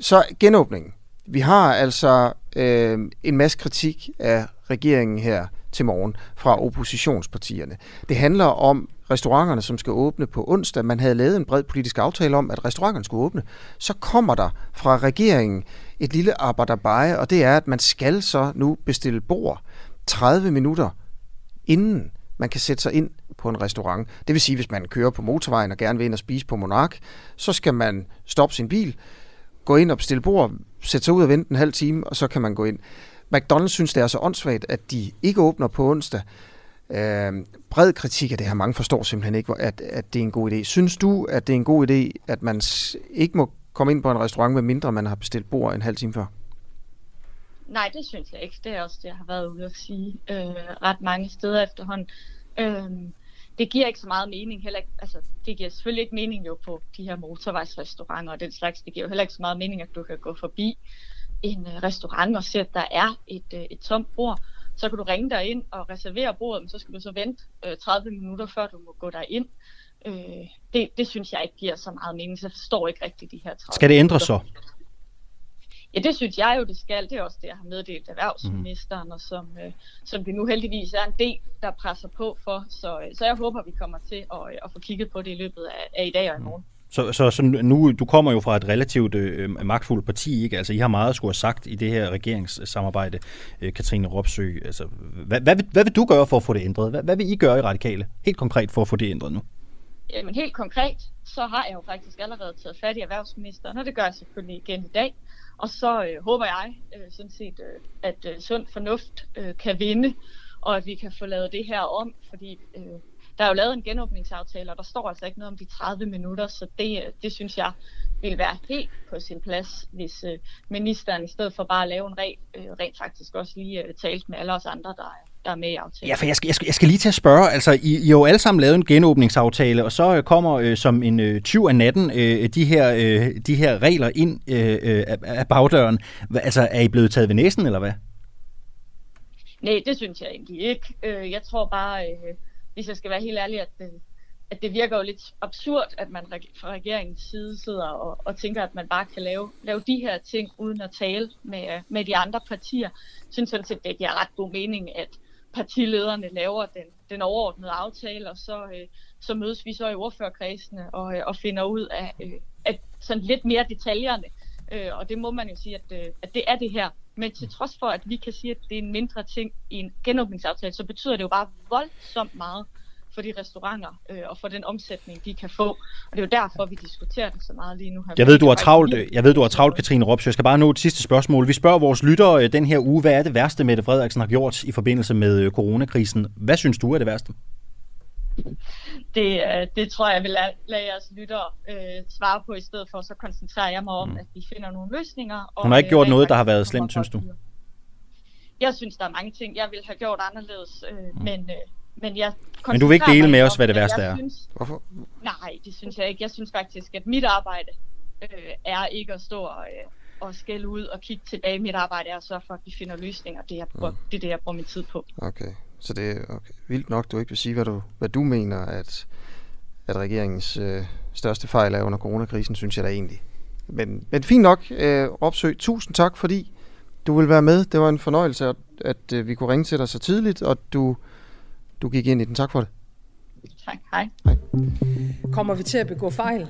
så genåbningen. Vi har altså øh, en masse kritik af regeringen her til morgen fra oppositionspartierne. Det handler om restauranterne, som skal åbne på onsdag. Man havde lavet en bred politisk aftale om, at restauranterne skulle åbne. Så kommer der fra regeringen et lille arbejderbeje, og det er, at man skal så nu bestille bord 30 minutter inden man kan sætte sig ind på en restaurant. Det vil sige, hvis man kører på motorvejen og gerne vil ind og spise på Monark, så skal man stoppe sin bil, gå ind og bestille bord, sætte sig ud og vente en halv time, og så kan man gå ind. McDonald's synes, det er så åndssvagt, at de ikke åbner på onsdag. Øh, bred kritik af det her. Mange forstår simpelthen ikke, at, at det er en god idé. Synes du, at det er en god idé, at man ikke må komme ind på en restaurant, medmindre man har bestilt bord en halv time før? Nej, det synes jeg ikke. Det er også det, jeg har været ude at sige øh, ret mange steder efterhånden. Øh, det giver ikke så meget mening heller ikke, altså det giver selvfølgelig ikke mening jo på de her motorvejsrestauranter og den slags, det giver jo heller ikke så meget mening, at du kan gå forbi en øh, restaurant og se, at der er et, øh, et tomt bord, så kan du ringe dig ind og reservere bordet, men så skal du så vente øh, 30 minutter, før du må gå ind. Øh, det, det synes jeg ikke giver så meget mening, så jeg forstår ikke rigtig de her 30 Skal det ændre så? Ja, det synes jeg jo, det skal. Det er også det, jeg har meddelt erhvervsministeren, mm. og som, øh, som vi nu heldigvis er en del, der presser på for. Så, øh, så jeg håber, vi kommer til at, øh, at få kigget på det i løbet af, af i dag og i morgen. Så, så, så nu, du kommer jo fra et relativt øh, øh, magtfuldt parti, ikke? Altså, I har meget at skulle have sagt i det her regeringssamarbejde, øh, Katrine Ropsø. Altså, hvad, hvad, vil, hvad vil du gøre for at få det ændret? Hvad, hvad vil I gøre i Radikale, helt konkret, for at få det ændret nu? Jamen helt konkret, så har jeg jo faktisk allerede taget fat i erhvervsministeren, og det gør jeg selvfølgelig igen i dag. Og så øh, håber jeg øh, sådan set, øh, at øh, sund fornuft øh, kan vinde, og at vi kan få lavet det her om, fordi øh, der er jo lavet en genåbningsaftale, og der står altså ikke noget om de 30 minutter, så det, øh, det synes jeg vil være helt på sin plads, hvis øh, ministeren i stedet for bare at lave en regel, øh, rent faktisk også lige øh, talt med alle os andre, der er der er med i aftalen. Ja, for jeg skal, jeg skal, jeg skal lige til at spørge, altså I, I har jo alle sammen lavet en genåbningsaftale, og så øh, kommer øh, som en øh, 20 af natten øh, de, her, øh, de her regler ind øh, øh, af, af bagdøren. Hva, altså er I blevet taget ved næsen, eller hvad? Nej, det synes jeg egentlig ikke. Øh, jeg tror bare, øh, hvis jeg skal være helt ærlig, at, det, at det virker jo lidt absurd, at man fra regeringens side sidder og, og tænker, at man bare kan lave, lave de her ting uden at tale med, med de andre partier. Jeg synes sådan set, det giver ret god mening, at partilederne laver den, den overordnede aftale, og så, øh, så mødes vi så i ordførerkredsene og, øh, og finder ud af, øh, at sådan lidt mere detaljerne. Øh, og det må man jo sige, at, øh, at det er det her. Men til trods for, at vi kan sige, at det er en mindre ting i en genåbningsaftale, så betyder det jo bare voldsomt meget for de restauranter øh, og for den omsætning, de kan få. Og det er jo derfor, vi diskuterer det så meget lige nu. Her. Jeg ved, du har travlt, jeg ved, du har travlt, Katrine Ropsø. Jeg skal bare nå et sidste spørgsmål. Vi spørger vores lyttere øh, den her uge, hvad er det værste, Mette Frederiksen har gjort i forbindelse med øh, coronakrisen? Hvad synes du er det værste? Det, øh, det tror jeg vil lade, jeres lyttere øh, svare på, i stedet for så koncentrerer jeg mig om, mm. at vi finder nogle løsninger. Og, Hun har ikke gjort noget, der har været slemt, synes du? Jeg synes, der er mange ting, jeg ville have gjort anderledes, øh, mm. men, øh, men jeg Men du vil ikke dele med os, hvad det værste er? Synes, Hvorfor? Nej, det synes jeg ikke. Jeg synes faktisk, at mit arbejde øh, er ikke at stå og, øh, og skælde ud og kigge tilbage. Mit arbejde er at sørge for, at vi finder løsninger. Det er, ja. det, er det, jeg bruger min tid på. Okay, så det er okay. vildt nok, du ikke vil sige, hvad du, hvad du mener, at, at regeringens øh, største fejl er under coronakrisen, synes jeg da egentlig. Men, men fint nok, øh, Ropsø. Tusind tak, fordi du vil være med. Det var en fornøjelse, at, at øh, vi kunne ringe til dig så tidligt, og du du gik ind i den. Tak for det. Tak. Hej. Hej. Kommer vi til at begå fejl?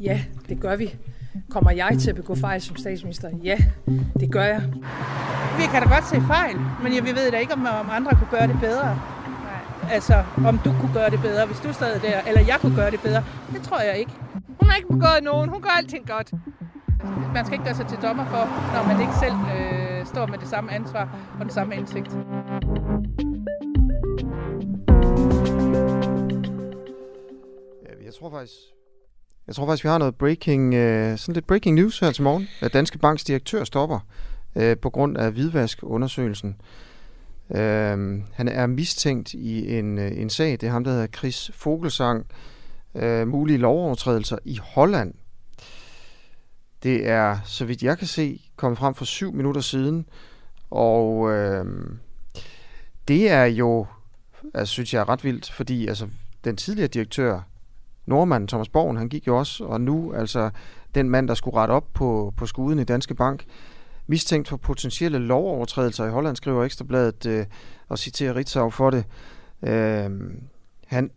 Ja, det gør vi. Kommer jeg til at begå fejl som statsminister? Ja, det gør jeg. Vi kan da godt se fejl, men jeg ved da ikke, om, om andre kunne gøre det bedre. Nej. Altså, om du kunne gøre det bedre, hvis du sad der, eller jeg kunne gøre det bedre. Det tror jeg ikke. Hun har ikke begået nogen. Hun gør alting godt. Man skal ikke gøre sig til dommer for, når man ikke selv øh, står med det samme ansvar og den samme indsigt. jeg tror faktisk, jeg tror faktisk, vi har noget breaking, øh, sådan lidt breaking news her til morgen. At Danske Banks direktør stopper øh, på grund af hvidvaskundersøgelsen. Øh, han er mistænkt i en, øh, en sag. Det er ham, der hedder Chris Fogelsang. Øh, mulige lovovertrædelser i Holland. Det er, så vidt jeg kan se, kommet frem for syv minutter siden. Og øh, det er jo, altså, synes jeg er ret vildt, fordi altså, den tidligere direktør nordmanden Thomas Borgen, han gik jo også, og nu altså den mand, der skulle rette op på, på skuden i Danske Bank, mistænkt for potentielle lovovertrædelser i Holland, skriver Ekstrabladet øh, og citerer Ritzau for det. Øh, han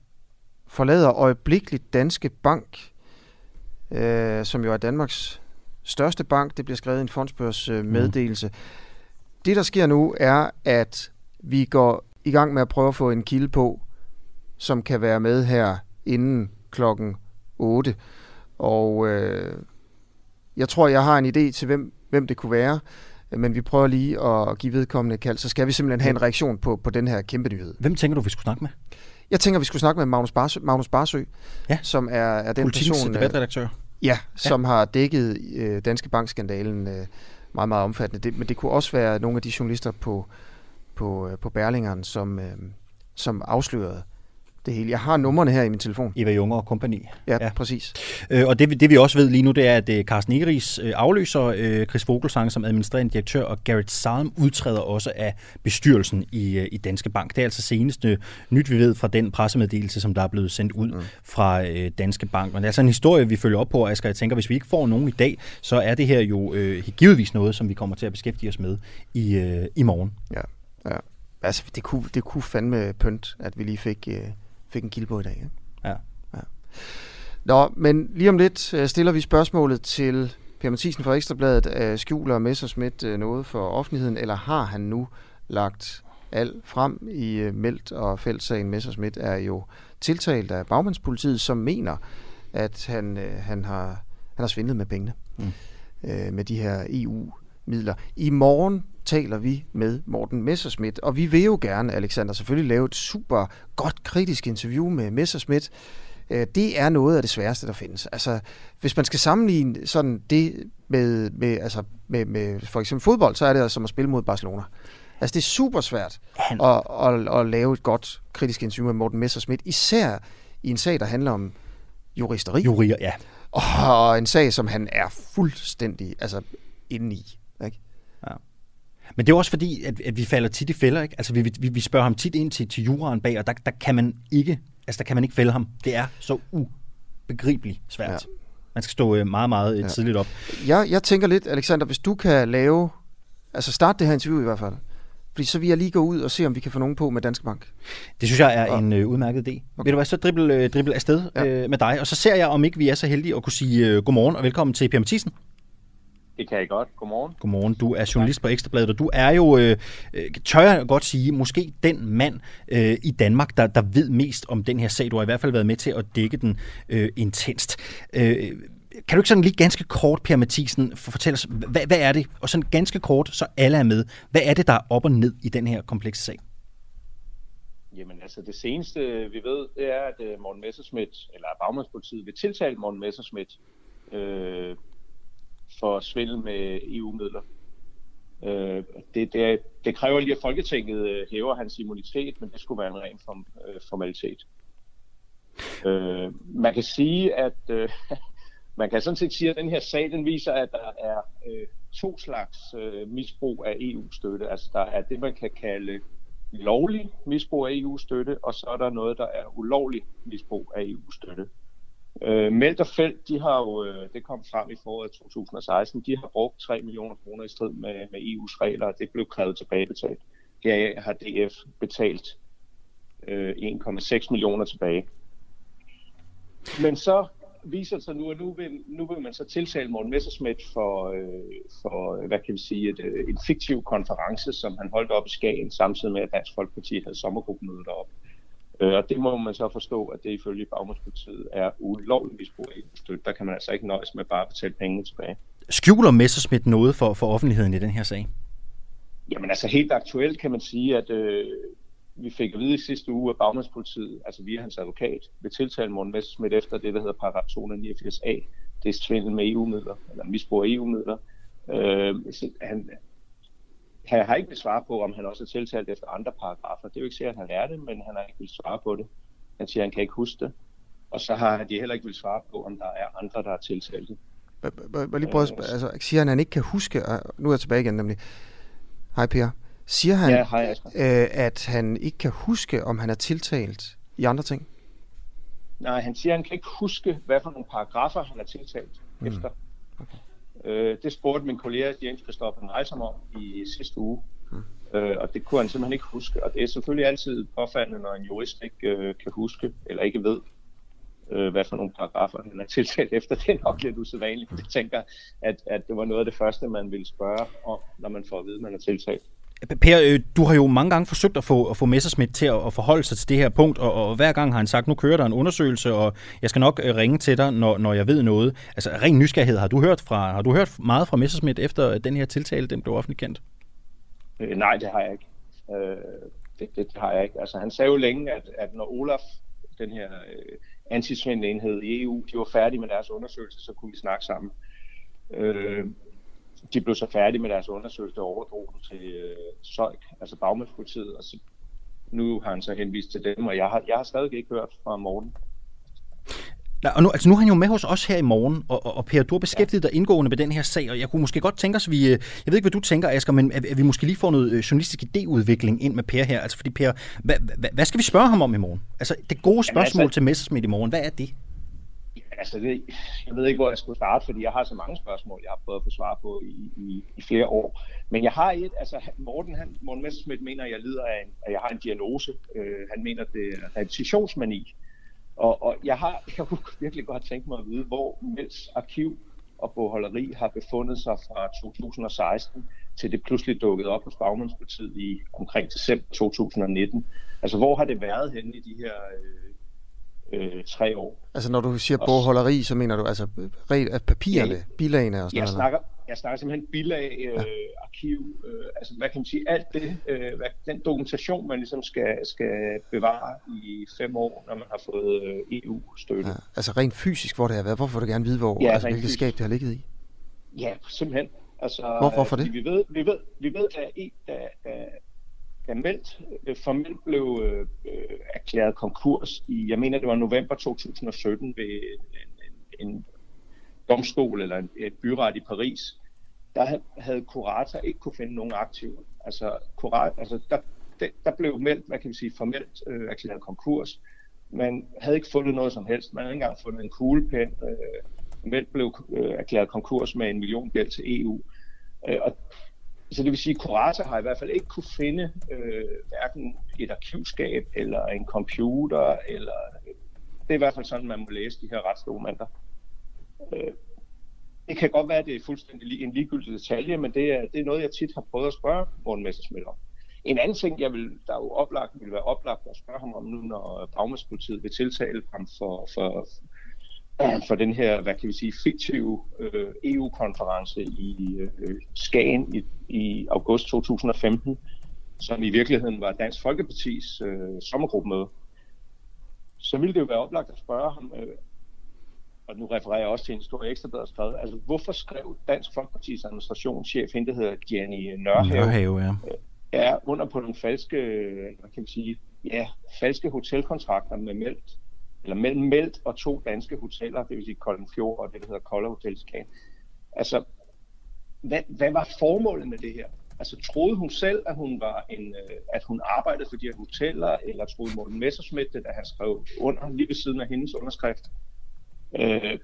forlader øjeblikkeligt Danske Bank, øh, som jo er Danmarks største bank. Det bliver skrevet i en fondsbørs øh, meddelelse. Mm. Det, der sker nu, er, at vi går i gang med at prøve at få en kilde på, som kan være med her inden klokken 8. Og øh, jeg tror, jeg har en idé til, hvem, hvem det kunne være, men vi prøver lige at give vedkommende kald, så skal vi simpelthen have en reaktion på, på den her kæmpe nyhed. Hvem tænker du, vi skulle snakke med? Jeg tænker, vi skulle snakke med Magnus Barsø, Magnus Barsø ja. som er, er den Politikens person... Øh, debatredaktør. Ja, som ja. har dækket øh, Danske Bankskandalen øh, meget, meget omfattende. Det, men det kunne også være nogle af de journalister på, på, øh, på Berlingeren, som, øh, som afslørede det hele. Jeg har numrene her i min telefon. Eva Junge og kompagni. Ja, ja. præcis. Øh, og det, vi- det vi også ved lige nu, det er, at øh, Carsten Egeris øh, afløser øh, Chris Vogelsang som administrerende direktør, og Garrett Salm udtræder også af bestyrelsen i, øh, i Danske Bank. Det er altså seneste nyt, vi ved fra den pressemeddelelse, som der er blevet sendt ud mm. fra øh, Danske Bank. Men det er altså en historie, vi følger op på, Asger. Jeg tænker, hvis vi ikke får nogen i dag, så er det her jo øh, givetvis noget, som vi kommer til at beskæftige os med i, øh, i morgen. Ja, ja. Altså, det kunne, det kunne fandme pynt, at vi lige fik, øh, fik en kilde på i dag. Ikke? Ja. ja. Nå, men lige om lidt øh, stiller vi spørgsmålet til Per Mathisen fra Ekstrabladet. Øh, skjuler Messerschmidt øh, noget for offentligheden, eller har han nu lagt alt frem i Meldt og Fældsagen? Messerschmidt er jo tiltalt af bagmandspolitiet, som mener, at han, han, har, han har svindlet med pengene. Mm. Øh, med de her EU-midler. I morgen taler vi med Morten Messerschmidt, og vi vil jo gerne, Alexander, selvfølgelig lave et super godt kritisk interview med Messerschmidt. Øh, Det er noget af det sværeste, der findes. Altså, hvis man skal sammenligne sådan det med, med, altså med, med for eksempel fodbold, så er det som at spille mod Barcelona. Altså, det er super svært at, at, at lave et godt kritisk interview med Morten Messerschmidt, især i en sag, der handler om juristeri. Jurier, ja. Og en sag, som han er fuldstændig altså, inde i. Ikke? Ja. Men det er også fordi, at, at vi falder tit i fælder, ikke? Altså, vi, vi, vi spørger ham tit ind til, til juraen bag, og der, der kan man ikke, altså, der kan man ikke fælde ham. Det er så ubegribeligt svært. Ja. Man skal stå øh, meget, meget Ja. ja. tidligt op. Jeg, jeg tænker lidt, Alexander, hvis du kan lave, altså starte det her interview i hvert fald, fordi så vil jeg lige gå ud og se, om vi kan få nogen på med Danske Bank. Det synes jeg er en øh, udmærket idé. Okay. Ved du hvad, så dribbel, øh, dribbel afsted ja. øh, med dig, og så ser jeg, om ikke vi er så heldige at kunne sige øh, godmorgen og velkommen til Per Mathisen. Det kan jeg godt. Godmorgen. Godmorgen. Du er journalist på Ekstrabladet, og du er jo, øh, øh, tør jeg godt sige, måske den mand øh, i Danmark, der, der ved mest om den her sag. Du har i hvert fald været med til at dække den øh, intenst. Øh, kan du ikke sådan lige ganske kort, Per Mathisen, for fortælle os, hvad, hvad er det? Og sådan ganske kort, så alle er med. Hvad er det, der er op og ned i den her komplekse sag? Jamen altså, det seneste vi ved, det er, at øh, Morten Messerschmidt, eller Bagmandspolitiet, vil tiltale Morten Messerschmidt øh, for svindel med EU-midler. Øh, det, det, det kræver lige, at Folketinget øh, hæver hans immunitet, men det skulle være en ren form, øh, formalitet. Øh, man kan sige, at øh, man kan sådan set sige, at den her sag, den viser, at der er øh, to slags øh, misbrug af EU-støtte. Altså der er det, man kan kalde lovlig misbrug af EU-støtte, og så er der noget, der er ulovlig misbrug af EU-støtte. Øh, Meldt og Felt, de har jo, øh, det kom frem i foråret 2016, de har brugt 3 millioner kroner i strid med, med EU's regler, og det blev krævet tilbagebetalt. Heraf har DF betalt øh, 1,6 millioner tilbage. Men så viser det sig nu, at nu vil, nu vil man så tiltale Morten Messerschmidt for, øh, for hvad kan vi sige, et, øh, en fiktiv konference, som han holdt op i Skagen, samtidig med, at Dansk Folkeparti havde sommergruppemøde deroppe. Øh, og det må man så forstå, at det ifølge Bagmandspolitiet er ulovligt misbrug af EU-støtte. Der kan man altså ikke nøjes med bare at betale pengene tilbage. Skjuler Messerschmidt noget for, for offentligheden i den her sag? Jamen altså helt aktuelt kan man sige, at øh, vi fik at vide i sidste uge, at Bagmandspolitiet, altså via hans advokat, vil tiltale Morten Messerschmidt efter det, der hedder paragraf 289a. Det er svindel med EU-midler, eller misbrug af EU-midler. Øh, han, han har ikke vil svare på, om han også er tiltalt efter andre paragrafer. Det er jo ikke sikkert, at han er det, men han har ikke vil svare på det. Han siger, at han kan ikke huske det. Og så har de heller ikke vil svare på, om der er andre, der er tiltalt. Jeg lige prøve at spørge, altså, siger han, at han ikke kan huske, og nu er jeg tilbage igen nemlig. Hej Per. Siger han, Ja, hej, øh, at han ikke kan huske, om han er tiltalt i andre ting? Nej, han siger, at han kan ikke huske, hvad for nogle paragrafer han er tiltalt mm. efter. Øh, det spurgte min kollega Jens Christoffer Neisam om i sidste uge. Mm. Øh, og det kunne han simpelthen ikke huske. Og det er selvfølgelig altid påfaldende, når en jurist ikke øh, kan huske, eller ikke ved, øh, hvad for nogle paragrafer han er tiltalt efter. Det er nok lidt usædvanligt. Jeg tænker, at, at det var noget af det første, man ville spørge om, når man får at vide, at man er tiltalt. Per, øh, du har jo mange gange forsøgt at få, at få Messerschmidt til at, at forholde sig til det her punkt, og, og hver gang har han sagt, nu kører der en undersøgelse, og jeg skal nok øh, ringe til dig, når, når jeg ved noget. Altså, ren nysgerrighed, har du hørt, fra, har du hørt meget fra Messerschmidt efter at den her tiltale, den blev offentligt kendt? Øh, nej, det har jeg ikke. Øh, det, det, det har jeg ikke. Altså, han sagde jo længe, at, at når Olaf, den her øh, antisvindelenhed i EU, de var færdige med deres undersøgelse, så kunne vi snakke sammen. Øh, de blev så færdige med deres undersøgelse og overdrog den til øh, Søjk, altså bagmandspolitiet, og så nu har han så henvist til dem, og jeg har, jeg har stadig ikke hørt fra Morten. Nej, og nu, altså nu er han jo med hos os her i morgen, og, og, og Per, du har beskæftiget dig indgående med den her sag, og jeg kunne måske godt tænke os, vi, øh, jeg ved ikke, hvad du tænker, Asger, men at, at vi måske lige får noget øh, journalistisk idéudvikling ind med Per her. Altså fordi Per, hvad, hvad, hvad skal vi spørge ham om i morgen? Altså det gode spørgsmål altså, til Messersmith i morgen, hvad er det? Altså, det, jeg ved ikke, hvor jeg skulle starte, fordi jeg har så mange spørgsmål, jeg har prøvet at få svar på i, i, i flere år. Men jeg har et, altså Morten, han, Morten Messerschmidt mener, at jeg lider af, en, at jeg har en diagnose. Øh, han mener, det er repetitionsmani. Og, og jeg har jeg kunne virkelig godt tænke mig at vide, hvor Mels arkiv og bogholderi har befundet sig fra 2016 til det pludselig dukkede op hos Bagmandspartiet i omkring december 2019. Altså, hvor har det været henne i de her øh, øh, tre år? Altså, når du siger bogholderi, så mener du altså at papirerne, ja, bilagene og sådan jeg noget? Snakker, jeg snakker simpelthen bilag, øh, ja. arkiv, øh, altså hvad kan man sige, alt det, øh, hvad, den dokumentation, man ligesom skal, skal bevare i fem år, når man har fået øh, EU-støtte. Ja, altså rent fysisk, hvor det har været. Hvorfor vil du gerne vide, hvor, Ja, altså, hvilket fysisk. skab det har ligget i? Ja, simpelthen. Altså, Hvor- hvorfor øh, det? Vi ved, vi ved, vi ved da, i- da, da, da Meldt øh, formelt blev øh, erklæret konkurs i, jeg mener det var november 2017 ved en, en, en domstol eller en, et byret i Paris, der havde kurator ikke kunne finde nogen aktiver. Altså, kurat, altså der, der, der blev meldt, hvad kan vi sige, formelt øh, erklæret konkurs. Man havde ikke fundet noget som helst. Man havde ikke engang fundet en kuglepen. Øh, Meldt blev øh, erklæret konkurs med en million gæld til EU. Øh, og, så det vil sige, at kurator har i hvert fald ikke kunne finde øh, hverken et arkivskab eller en computer. Eller, det er i hvert fald sådan, man må læse de her retsdokumenter. Øh, det kan godt være, at det er fuldstændig en ligegyldig detalje, men det er, det er noget, jeg tit har prøvet at spørge Morten Messersmith om. En anden ting, jeg vil, der jo oplagt, vil være oplagt at spørge ham om nu, når Bagmandspolitiet vil tiltale ham for, for, for den her, hvad kan vi sige, fiktive øh, EU-konference i øh, Skagen i, i august 2015, som i virkeligheden var Dansk Folkepartis øh, sommergruppemøde. Så ville det jo være oplagt at spørge ham, øh, og nu refererer jeg også til en stor ekstrablad skrevet, altså hvorfor skrev Dansk Folkepartis administrationschef, hende der hedder Jenny Nørhave, Nørhave, ja. er under på den falske, hvad kan man sige, ja, falske hotelkontrakter med Meldt, eller mellem Meldt og to danske hoteller, det vil sige Kolden Fjord og det, der hedder Kolder Hotel i Altså, hvad, hvad var formålet med det her? Altså, troede hun selv, at hun var en, øh, at hun arbejdede for de her hoteller, eller troede Morten Messerschmidt det, da han skrev under lige ved siden af hendes underskrift? Øh,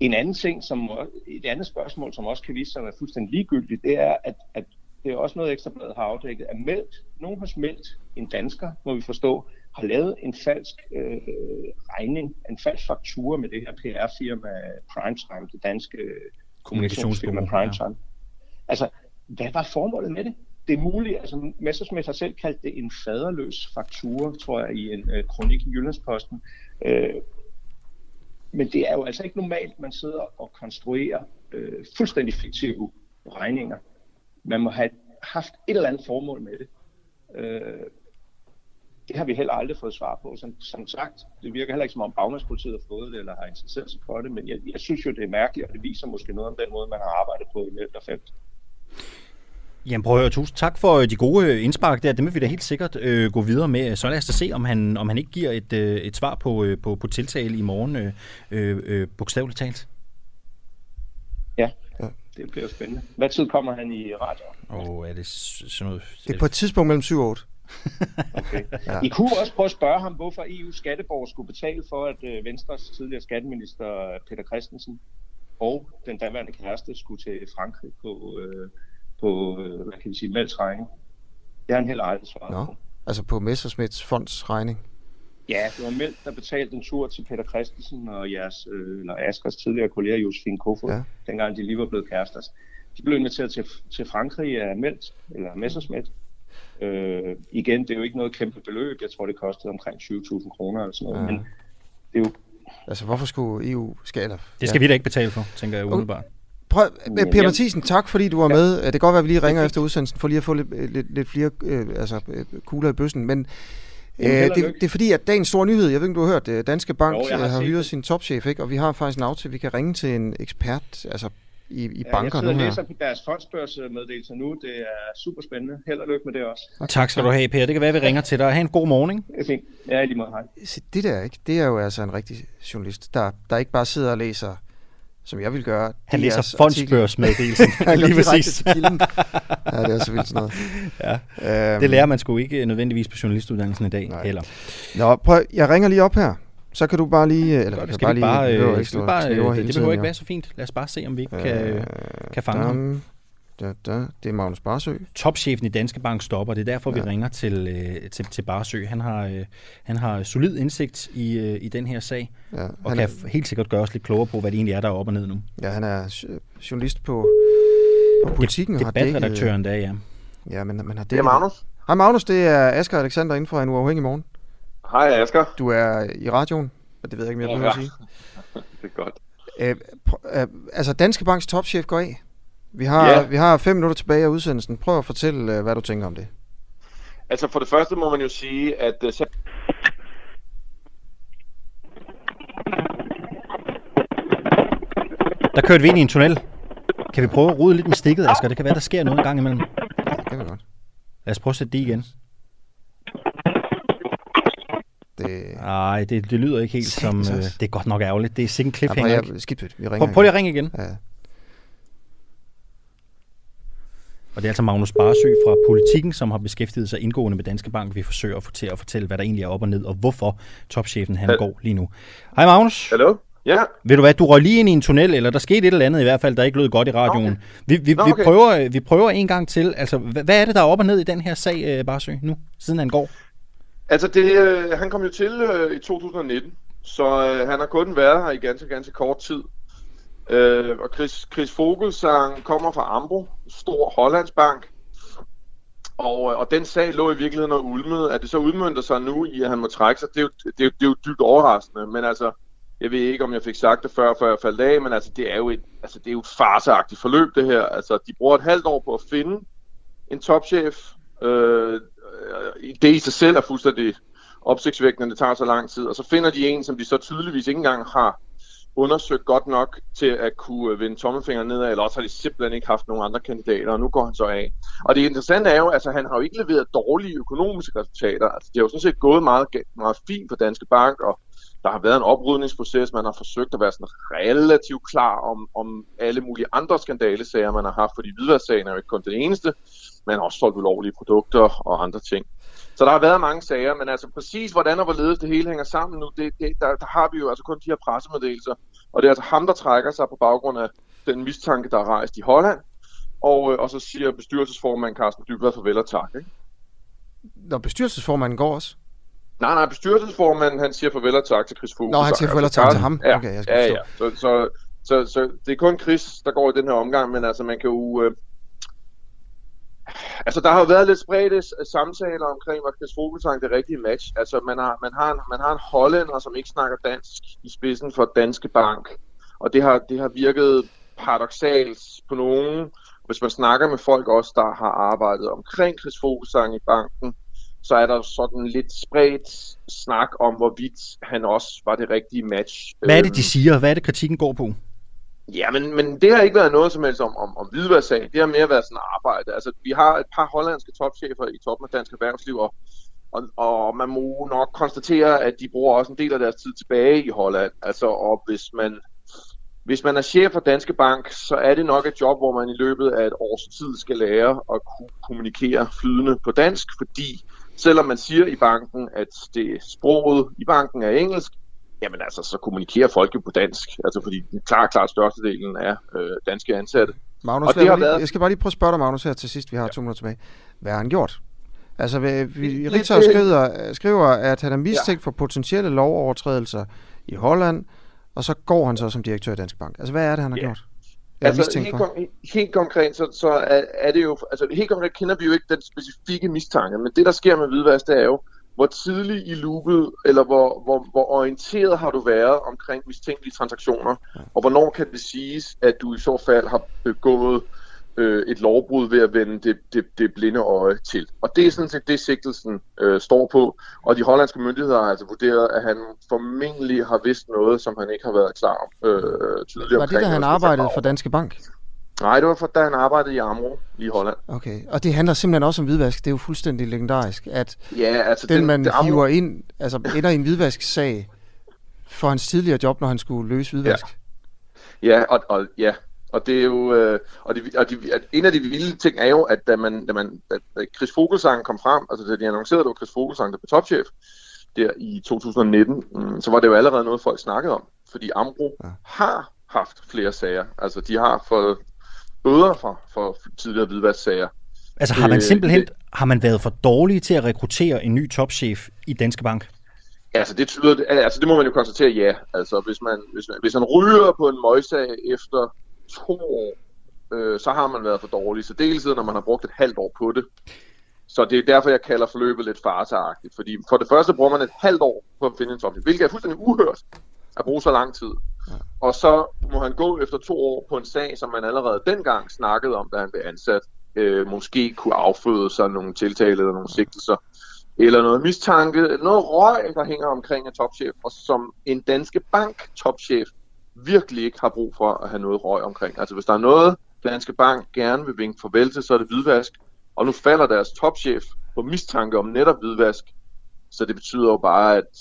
en anden ting, som et andet spørgsmål, som også kan vise sig at være fuldstændig ligegyldigt, det er, at, at det er også noget ekstrabladet har afdækket, at meldt, nogen har smeldt en dansker, må vi forstå, har lavet en falsk øh, regning, en falsk faktura med det her PR-firma Primetime, det danske kommunikationsfirma Kommunikationsbureau, Primetime. Altså, hvad var formålet med det? Det er muligt, altså Messersmith har selv kaldt det en faderløs faktura, tror jeg, i en øh, kronik i Jyllandsposten. Øh, men det er jo altså ikke normalt, at man sidder og konstruerer øh, fuldstændig fiktive regninger. Man må have haft et eller andet formål med det. Øh, det har vi heller aldrig fået svar på. Som, som sagt, det virker heller ikke som om bagmandspolitiet har fået det, eller har interesseret sig for det, men jeg, jeg synes jo, det er mærkeligt, og det viser måske noget om den måde, man har arbejdet på i Felt. Jamen prøv at høre, tusind tak for øh, de gode øh, indspark der. Dem vil vi da helt sikkert øh, gå videre med. Så lad os da se, om han, om han ikke giver et, øh, et svar på, øh, på, på tiltale i morgen, øh, øh, øh, bogstaveligt talt. Ja, det bliver spændende. Hvad tid kommer han i radio? Og er det sådan noget... Det er på et tidspunkt mellem 7 og 8. Okay. Ja. I kunne også prøve at spørge ham, hvorfor EU skatteborger skulle betale for, at øh, Venstres tidligere skatteminister Peter Christensen og den daværende kæreste skulle til Frankrig på, øh, på øh, hvad kan vi sige, Mælds regning. Det har han heller aldrig svaret Nå, på. altså på Messersmiths fonds regning. Ja, det var Meldt, der betalte en tur til Peter Christensen og jeres, øh, eller Askers tidligere kollega Josefine Kofod, Ja. dengang de lige var blevet kærester. De blev inviteret til, til Frankrig af Meldt, eller Messerschmidt. Øh, igen, det er jo ikke noget kæmpe beløb. Jeg tror, det kostede omkring 20.000 kroner eller sådan noget. Ja. Ja. Men det er jo Altså, hvorfor skulle EU skale? Det skal ja. vi da ikke betale for, tænker jeg umiddelbart. Prøv, Per Mathisen, tak fordi du var med. Det kan godt være, at vi lige ringer efter udsendelsen, for lige at få lidt, lidt, lidt flere øh, altså, øh, kugler i bøssen. Men øh, og det, det er fordi, at dagens store nyhed, jeg ved ikke, du har hørt, øh, Danske Bank Jo, har øh, har hyret det. sin topchef, ikke? og vi har faktisk en aftale, vi kan ringe til en ekspert, altså i, i Ja, banker jeg nu sidder og her. læser på deres fondsbørsmeddelelser nu. Det er super spændende. Held og lykke med det også. Tak skal du have, Per. Det kan være, at vi ringer til dig. Ha' en god morgen. Det er fint. Ja, lige måde. Hej. Se, det der ikke, det er jo altså en rigtig journalist, der, der ikke bare sidder og læser, som jeg vil gøre. Han læser fondsbørsmeddelelsen. Lige præcis. ja, det er så vildt sådan noget. Ja. Øhm, Det lærer man sgu ikke nødvendigvis på journalistuddannelsen i dag Nej. heller. Nå, prøv, jeg ringer lige op her. Så kan du bare lige... Eller Godt, vi kan skal vi bare bare, lige... øh, skal vi bare, øh, det tiden, behøver ikke være så fint. Lad os bare se, om vi ikke kan, kan fange ham. dam, Da, da. Det er Magnus Barsø. Topchefen i Danske Bank stopper. Det er derfor, vi Ja. ringer til, øh, til, til Barsø. Han har, øh, han har solid indsigt i, øh, i den her sag, Ja, og han kan er- helt sikkert gøre os lidt klogere på, hvad det egentlig er, der er op og ned nu. Ja, han er jo- journalist på, på politikken. og har dækket- Debatredaktøren der, ja. Ja, men man har Det er Magnus. Hej Magnus, det er Asger Alexander inden for en uafhængig morgen. Hej Asger. Du er i radioen, og det ved jeg ikke, jeg behøver at sige. det er godt. Øh, pr- øh, altså, Danske Banks topchef går af. Vi har, Ja. vi har fem minutter tilbage af udsendelsen. Prøv at fortælle, øh, hvad du tænker om det. Altså for det første må man jo sige, at øh, Der kørte vi ind i en tunnel. Kan vi prøve at rode lidt med stikket, Asger? Det kan være, der sker noget en gang imellem. Det kan vi godt. Lad os prøve at sætte det igen. Det... Nej, det, det lyder ikke helt som... Øh, det er godt nok ærgerligt. Det er sikkert en cliffhanger. Ja, prøv, jeg, skidt. Vi ringer Prøv, prøv lige at igen. ringe igen. Ja. Og det er altså Magnus Barsø fra Politikken, som har beskæftiget sig indgående med Danske Bank. Vi forsøger at få til at fortælle, hvad der egentlig er op og ned, og hvorfor topchefen han Hal- går lige nu. Hej Magnus. Hallo? Ja. Ved du hvad, du røg lige ind i en tunnel, eller der skete et eller andet i hvert fald, der ikke lød godt i radioen. Okay. Vi, vi, Nå, vi, okay. prøver, vi prøver en gang til. Altså, hvad, hvad er det, der er op og ned i den her sag, øh, Barsø, nu, siden han går? Altså, det, øh, han kom jo til øh, i 2019, så øh, han har kun været her i ganske, ganske kort tid. Øh, og Chris, Chris Fogelsang kommer fra Ambro, stor hollandsbank. Og, øh, og den sag lå i virkeligheden og ulmede. At det så udmyndter sig nu i, at han må trække sig, det er jo, det er, jo- det er jo dybt overraskende. Men altså, jeg ved ikke, om jeg fik sagt det før, før jeg faldt af, men altså, det er jo et, altså, det er jo et farseagtigt forløb, det her. Altså, de bruger et halvt år på at finde en topchef. Øh, øh, det i sig selv er fuldstændig opsigtsvækkende, det tager så lang tid. Og så finder de en, som de så tydeligvis ikke engang har undersøgt godt nok til at kunne øh, vende tommelfingeren nedad, eller også har de simpelthen ikke haft nogen andre kandidater, og nu går han så af. Og det interessante er jo, altså han har jo ikke leveret dårlige økonomiske resultater. Altså, det har jo sådan set gået meget, meget fint for Danske Bank, og der har været en oprydningsproces, man har forsøgt at være sådan relativt klar om, om alle mulige andre skandalesager, man har haft, fordi hvidværdssagen er jo ikke kun den eneste, men også solgt ulovlige produkter og andre ting. Så der har været mange sager, men altså præcis hvordan og hvorledes det hele hænger sammen nu, det, det, der, der har vi jo altså kun de her pressemeddelelser. Og det er altså ham, der trækker sig på baggrund af den mistanke, der er rejst i Holland. Og, øh, og så siger bestyrelsesformand Carsten Dybvad farvel og tak. Ikke? Når bestyrelsesformanden går også. Nej, nej, bestyrelsesformanden han siger farvel og tak til Chris Fuglsang. Nå, han siger farvel og tak til ham? Ja, Okay, jeg skal ja, forstå. ja. Så, så, så, så, det er kun Chris, der går i den her omgang, men altså man kan jo... Øh, Altså, der har jo været lidt spredte samtaler omkring, var Chris Vogelsang det rigtige match. Altså, man har, man, har en, man har en hollænder, som ikke snakker dansk i spidsen for Danske Bank. Og det har, det har virket paradoxalt på nogen. Hvis man snakker med folk også, der har arbejdet omkring Chris Vogelsang i banken, så er der sådan lidt spredt snak om, hvorvidt han også var det rigtige match. Hvad er det, Øhm, de siger? Hvad er det, kritikken går på? Ja, men, men det har ikke været noget som helst om, om, om hvidværssag. Det har mere været sådan arbejde. Altså, vi har et par hollandske topchefer i toppen af dansk erhvervsliv, og, og, og man må nok konstatere, at de bruger også en del af deres tid tilbage i Holland. Altså, og hvis man, hvis man er chef for Danske Bank, så er det nok et job, hvor man i løbet af et års tid skal lære at kunne kommunikere flydende på dansk, fordi selvom man siger i banken, at det sproget i banken er engelsk, jamen altså, så kommunikerer folk jo på dansk. Altså, fordi klart, klart størstedelen er øh, danske ansatte. Magnus, og det har lige, været... jeg skal bare lige prøve at spørge dig, Magnus, her til sidst. Vi har to minutter tilbage. Hvad har han gjort? Altså, vi, vi, det- skriver, skriver, at han er mistænkt ja. for potentielle lovovertrædelser i Holland, og så går han så som direktør i Danske Bank. Altså, hvad er det, han har Ja. gjort? Altså, helt, for? kon- helt konkret, så, så er, er det jo... Altså, helt konkret kender vi jo ikke den specifikke mistanke, men det, der sker med hvidvask, det er jo, hvor tidligt i loopet, eller hvor, hvor, hvor orienteret har du været omkring mistænkelige transaktioner, og hvornår kan det siges, at du i så fald har begået øh, et lovbrud ved at vende det, det, det blinde øje til. Og det er sådan set det, sigtelsen øh, står på. Og de hollandske myndigheder har altså vurderet, at han formentlig har vidst noget, som han ikke har været klar om øh, tydeligere Var det, da han arbejdede for Danske Bank? Nej, det var for, da han arbejdede i Amro i Holland. Okay, og det handler simpelthen også om hvidvask. Det er jo fuldstændig legendarisk, at Ja, altså den, den- man det Amro- hiver ind, altså ender i en hvidvask-sag for hans tidligere job, når han skulle løse hvidvask. Ja, og, og, ja. Og det er jo, øh, og, det, og de, at en af de vilde ting er jo, at da, man, da, man, da, da Chris Fogelsang kom frem, altså da de annoncerede, at det var Chris Fogelsang, der blev topchef, der i 2019, mm, så var det jo allerede noget, folk snakkede om. Fordi Ambro ja. har haft flere sager. Altså, de har fået bøder for, for tidligere hvidvasksager. Altså har man Øh, simpelthen det- har man været for dårlige til at rekruttere en ny topchef i Danske Bank? Altså det tyder, altså det må man jo konstatere, ja. Altså hvis man, hvis man, hvis man ryger på en møgssag efter to år, øh, så har man været for dårlig. Så dels når man har brugt et halvt år på det. Så det er derfor, jeg kalder forløbet lidt farseagtigt. Fordi for det første bruger man et halvt år på at finde en topchef, hvilket er fuldstændig uhørt at bruge så lang tid. Og så må han gå efter to år på en sag, som man allerede dengang snakkede om, da han blev ansat, øh, måske kunne afføde sig nogle tiltale eller nogle sigtelser, eller noget mistanke, noget røg, der hænger omkring en topchef, og som en danske bank topchef virkelig ikke har brug for at have noget røg omkring. Altså hvis der er noget, Danske Bank gerne vil vinke farvel til, så er det hvidvask. Og nu falder deres topchef på mistanke om netop hvidvask. Så det betyder jo bare, at,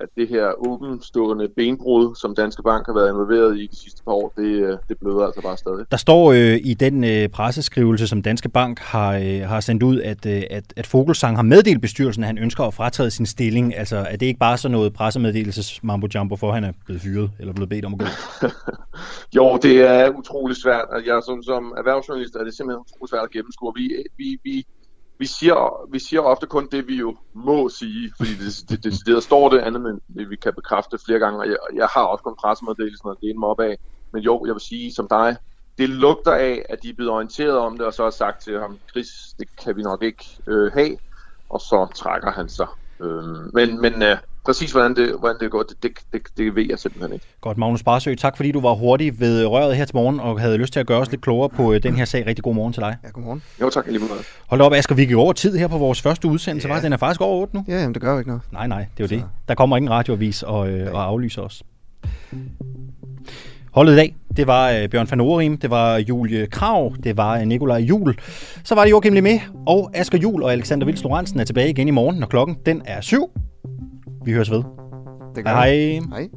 at det her åbenstående benbrud, som Danske Bank har været involveret i de sidste par år, det, øh, det bløder altså bare stadig. Der står øh, i den øh, presseskrivelse, som Danske Bank har, øh, har sendt ud, at, øh, at, at Fogelsang har meddelt bestyrelsen, at han ønsker at fratage sin stilling. Altså, er det ikke bare sådan noget pressemeddelelses mambo jumbo for, at han er blevet fyret eller blevet bedt om at gå? Jo, det er utrolig svært. Jeg, som, som erhvervsjournalist er det simpelthen utrolig svært at gennemskue. Vi, vi, vi, vi, siger, vi siger ofte kun det, vi jo må sige, fordi det, det, det, det står det andet, men det, vi kan bekræfte flere gange, og jeg, jeg har også kun pressemeddelelsen og det mig op af. Men jo, jeg vil sige som dig, det lugter af, at de er blevet orienteret om det, og så har sagt til ham, Chris, det kan vi nok ikke øh, have, og så trækker han sig. Øh, men men øh, præcis hvordan det, hvordan det går, det, det, det, det ved jeg simpelthen ikke. Godt, Magnus Barsø, tak fordi du var hurtig ved røret her til morgen, og havde lyst til at gøre os lidt klogere på øh, den her sag. Rigtig god morgen til dig. Ja, godmorgen. Jo, tak lige måde. Hold op, Asger, vi gik over tid her på vores første udsendelse, ja. var Den er faktisk over 8 nu. Ja, jamen, det gør jo ikke noget. Nej, nej, det er jo det. Der kommer ingen radioavis og, øh, og aflyser os. Holdet i dag, det var øh, Bjørn van Orim, det var Julie Krav, det var øh, Nikolaj Jul. Så var det Joachim Lemé og Asger Jul og Alexander Vils Lorentzen er tilbage igen i morgen, når klokken den er syv. Vi høres ved. Det gør hej. Hej.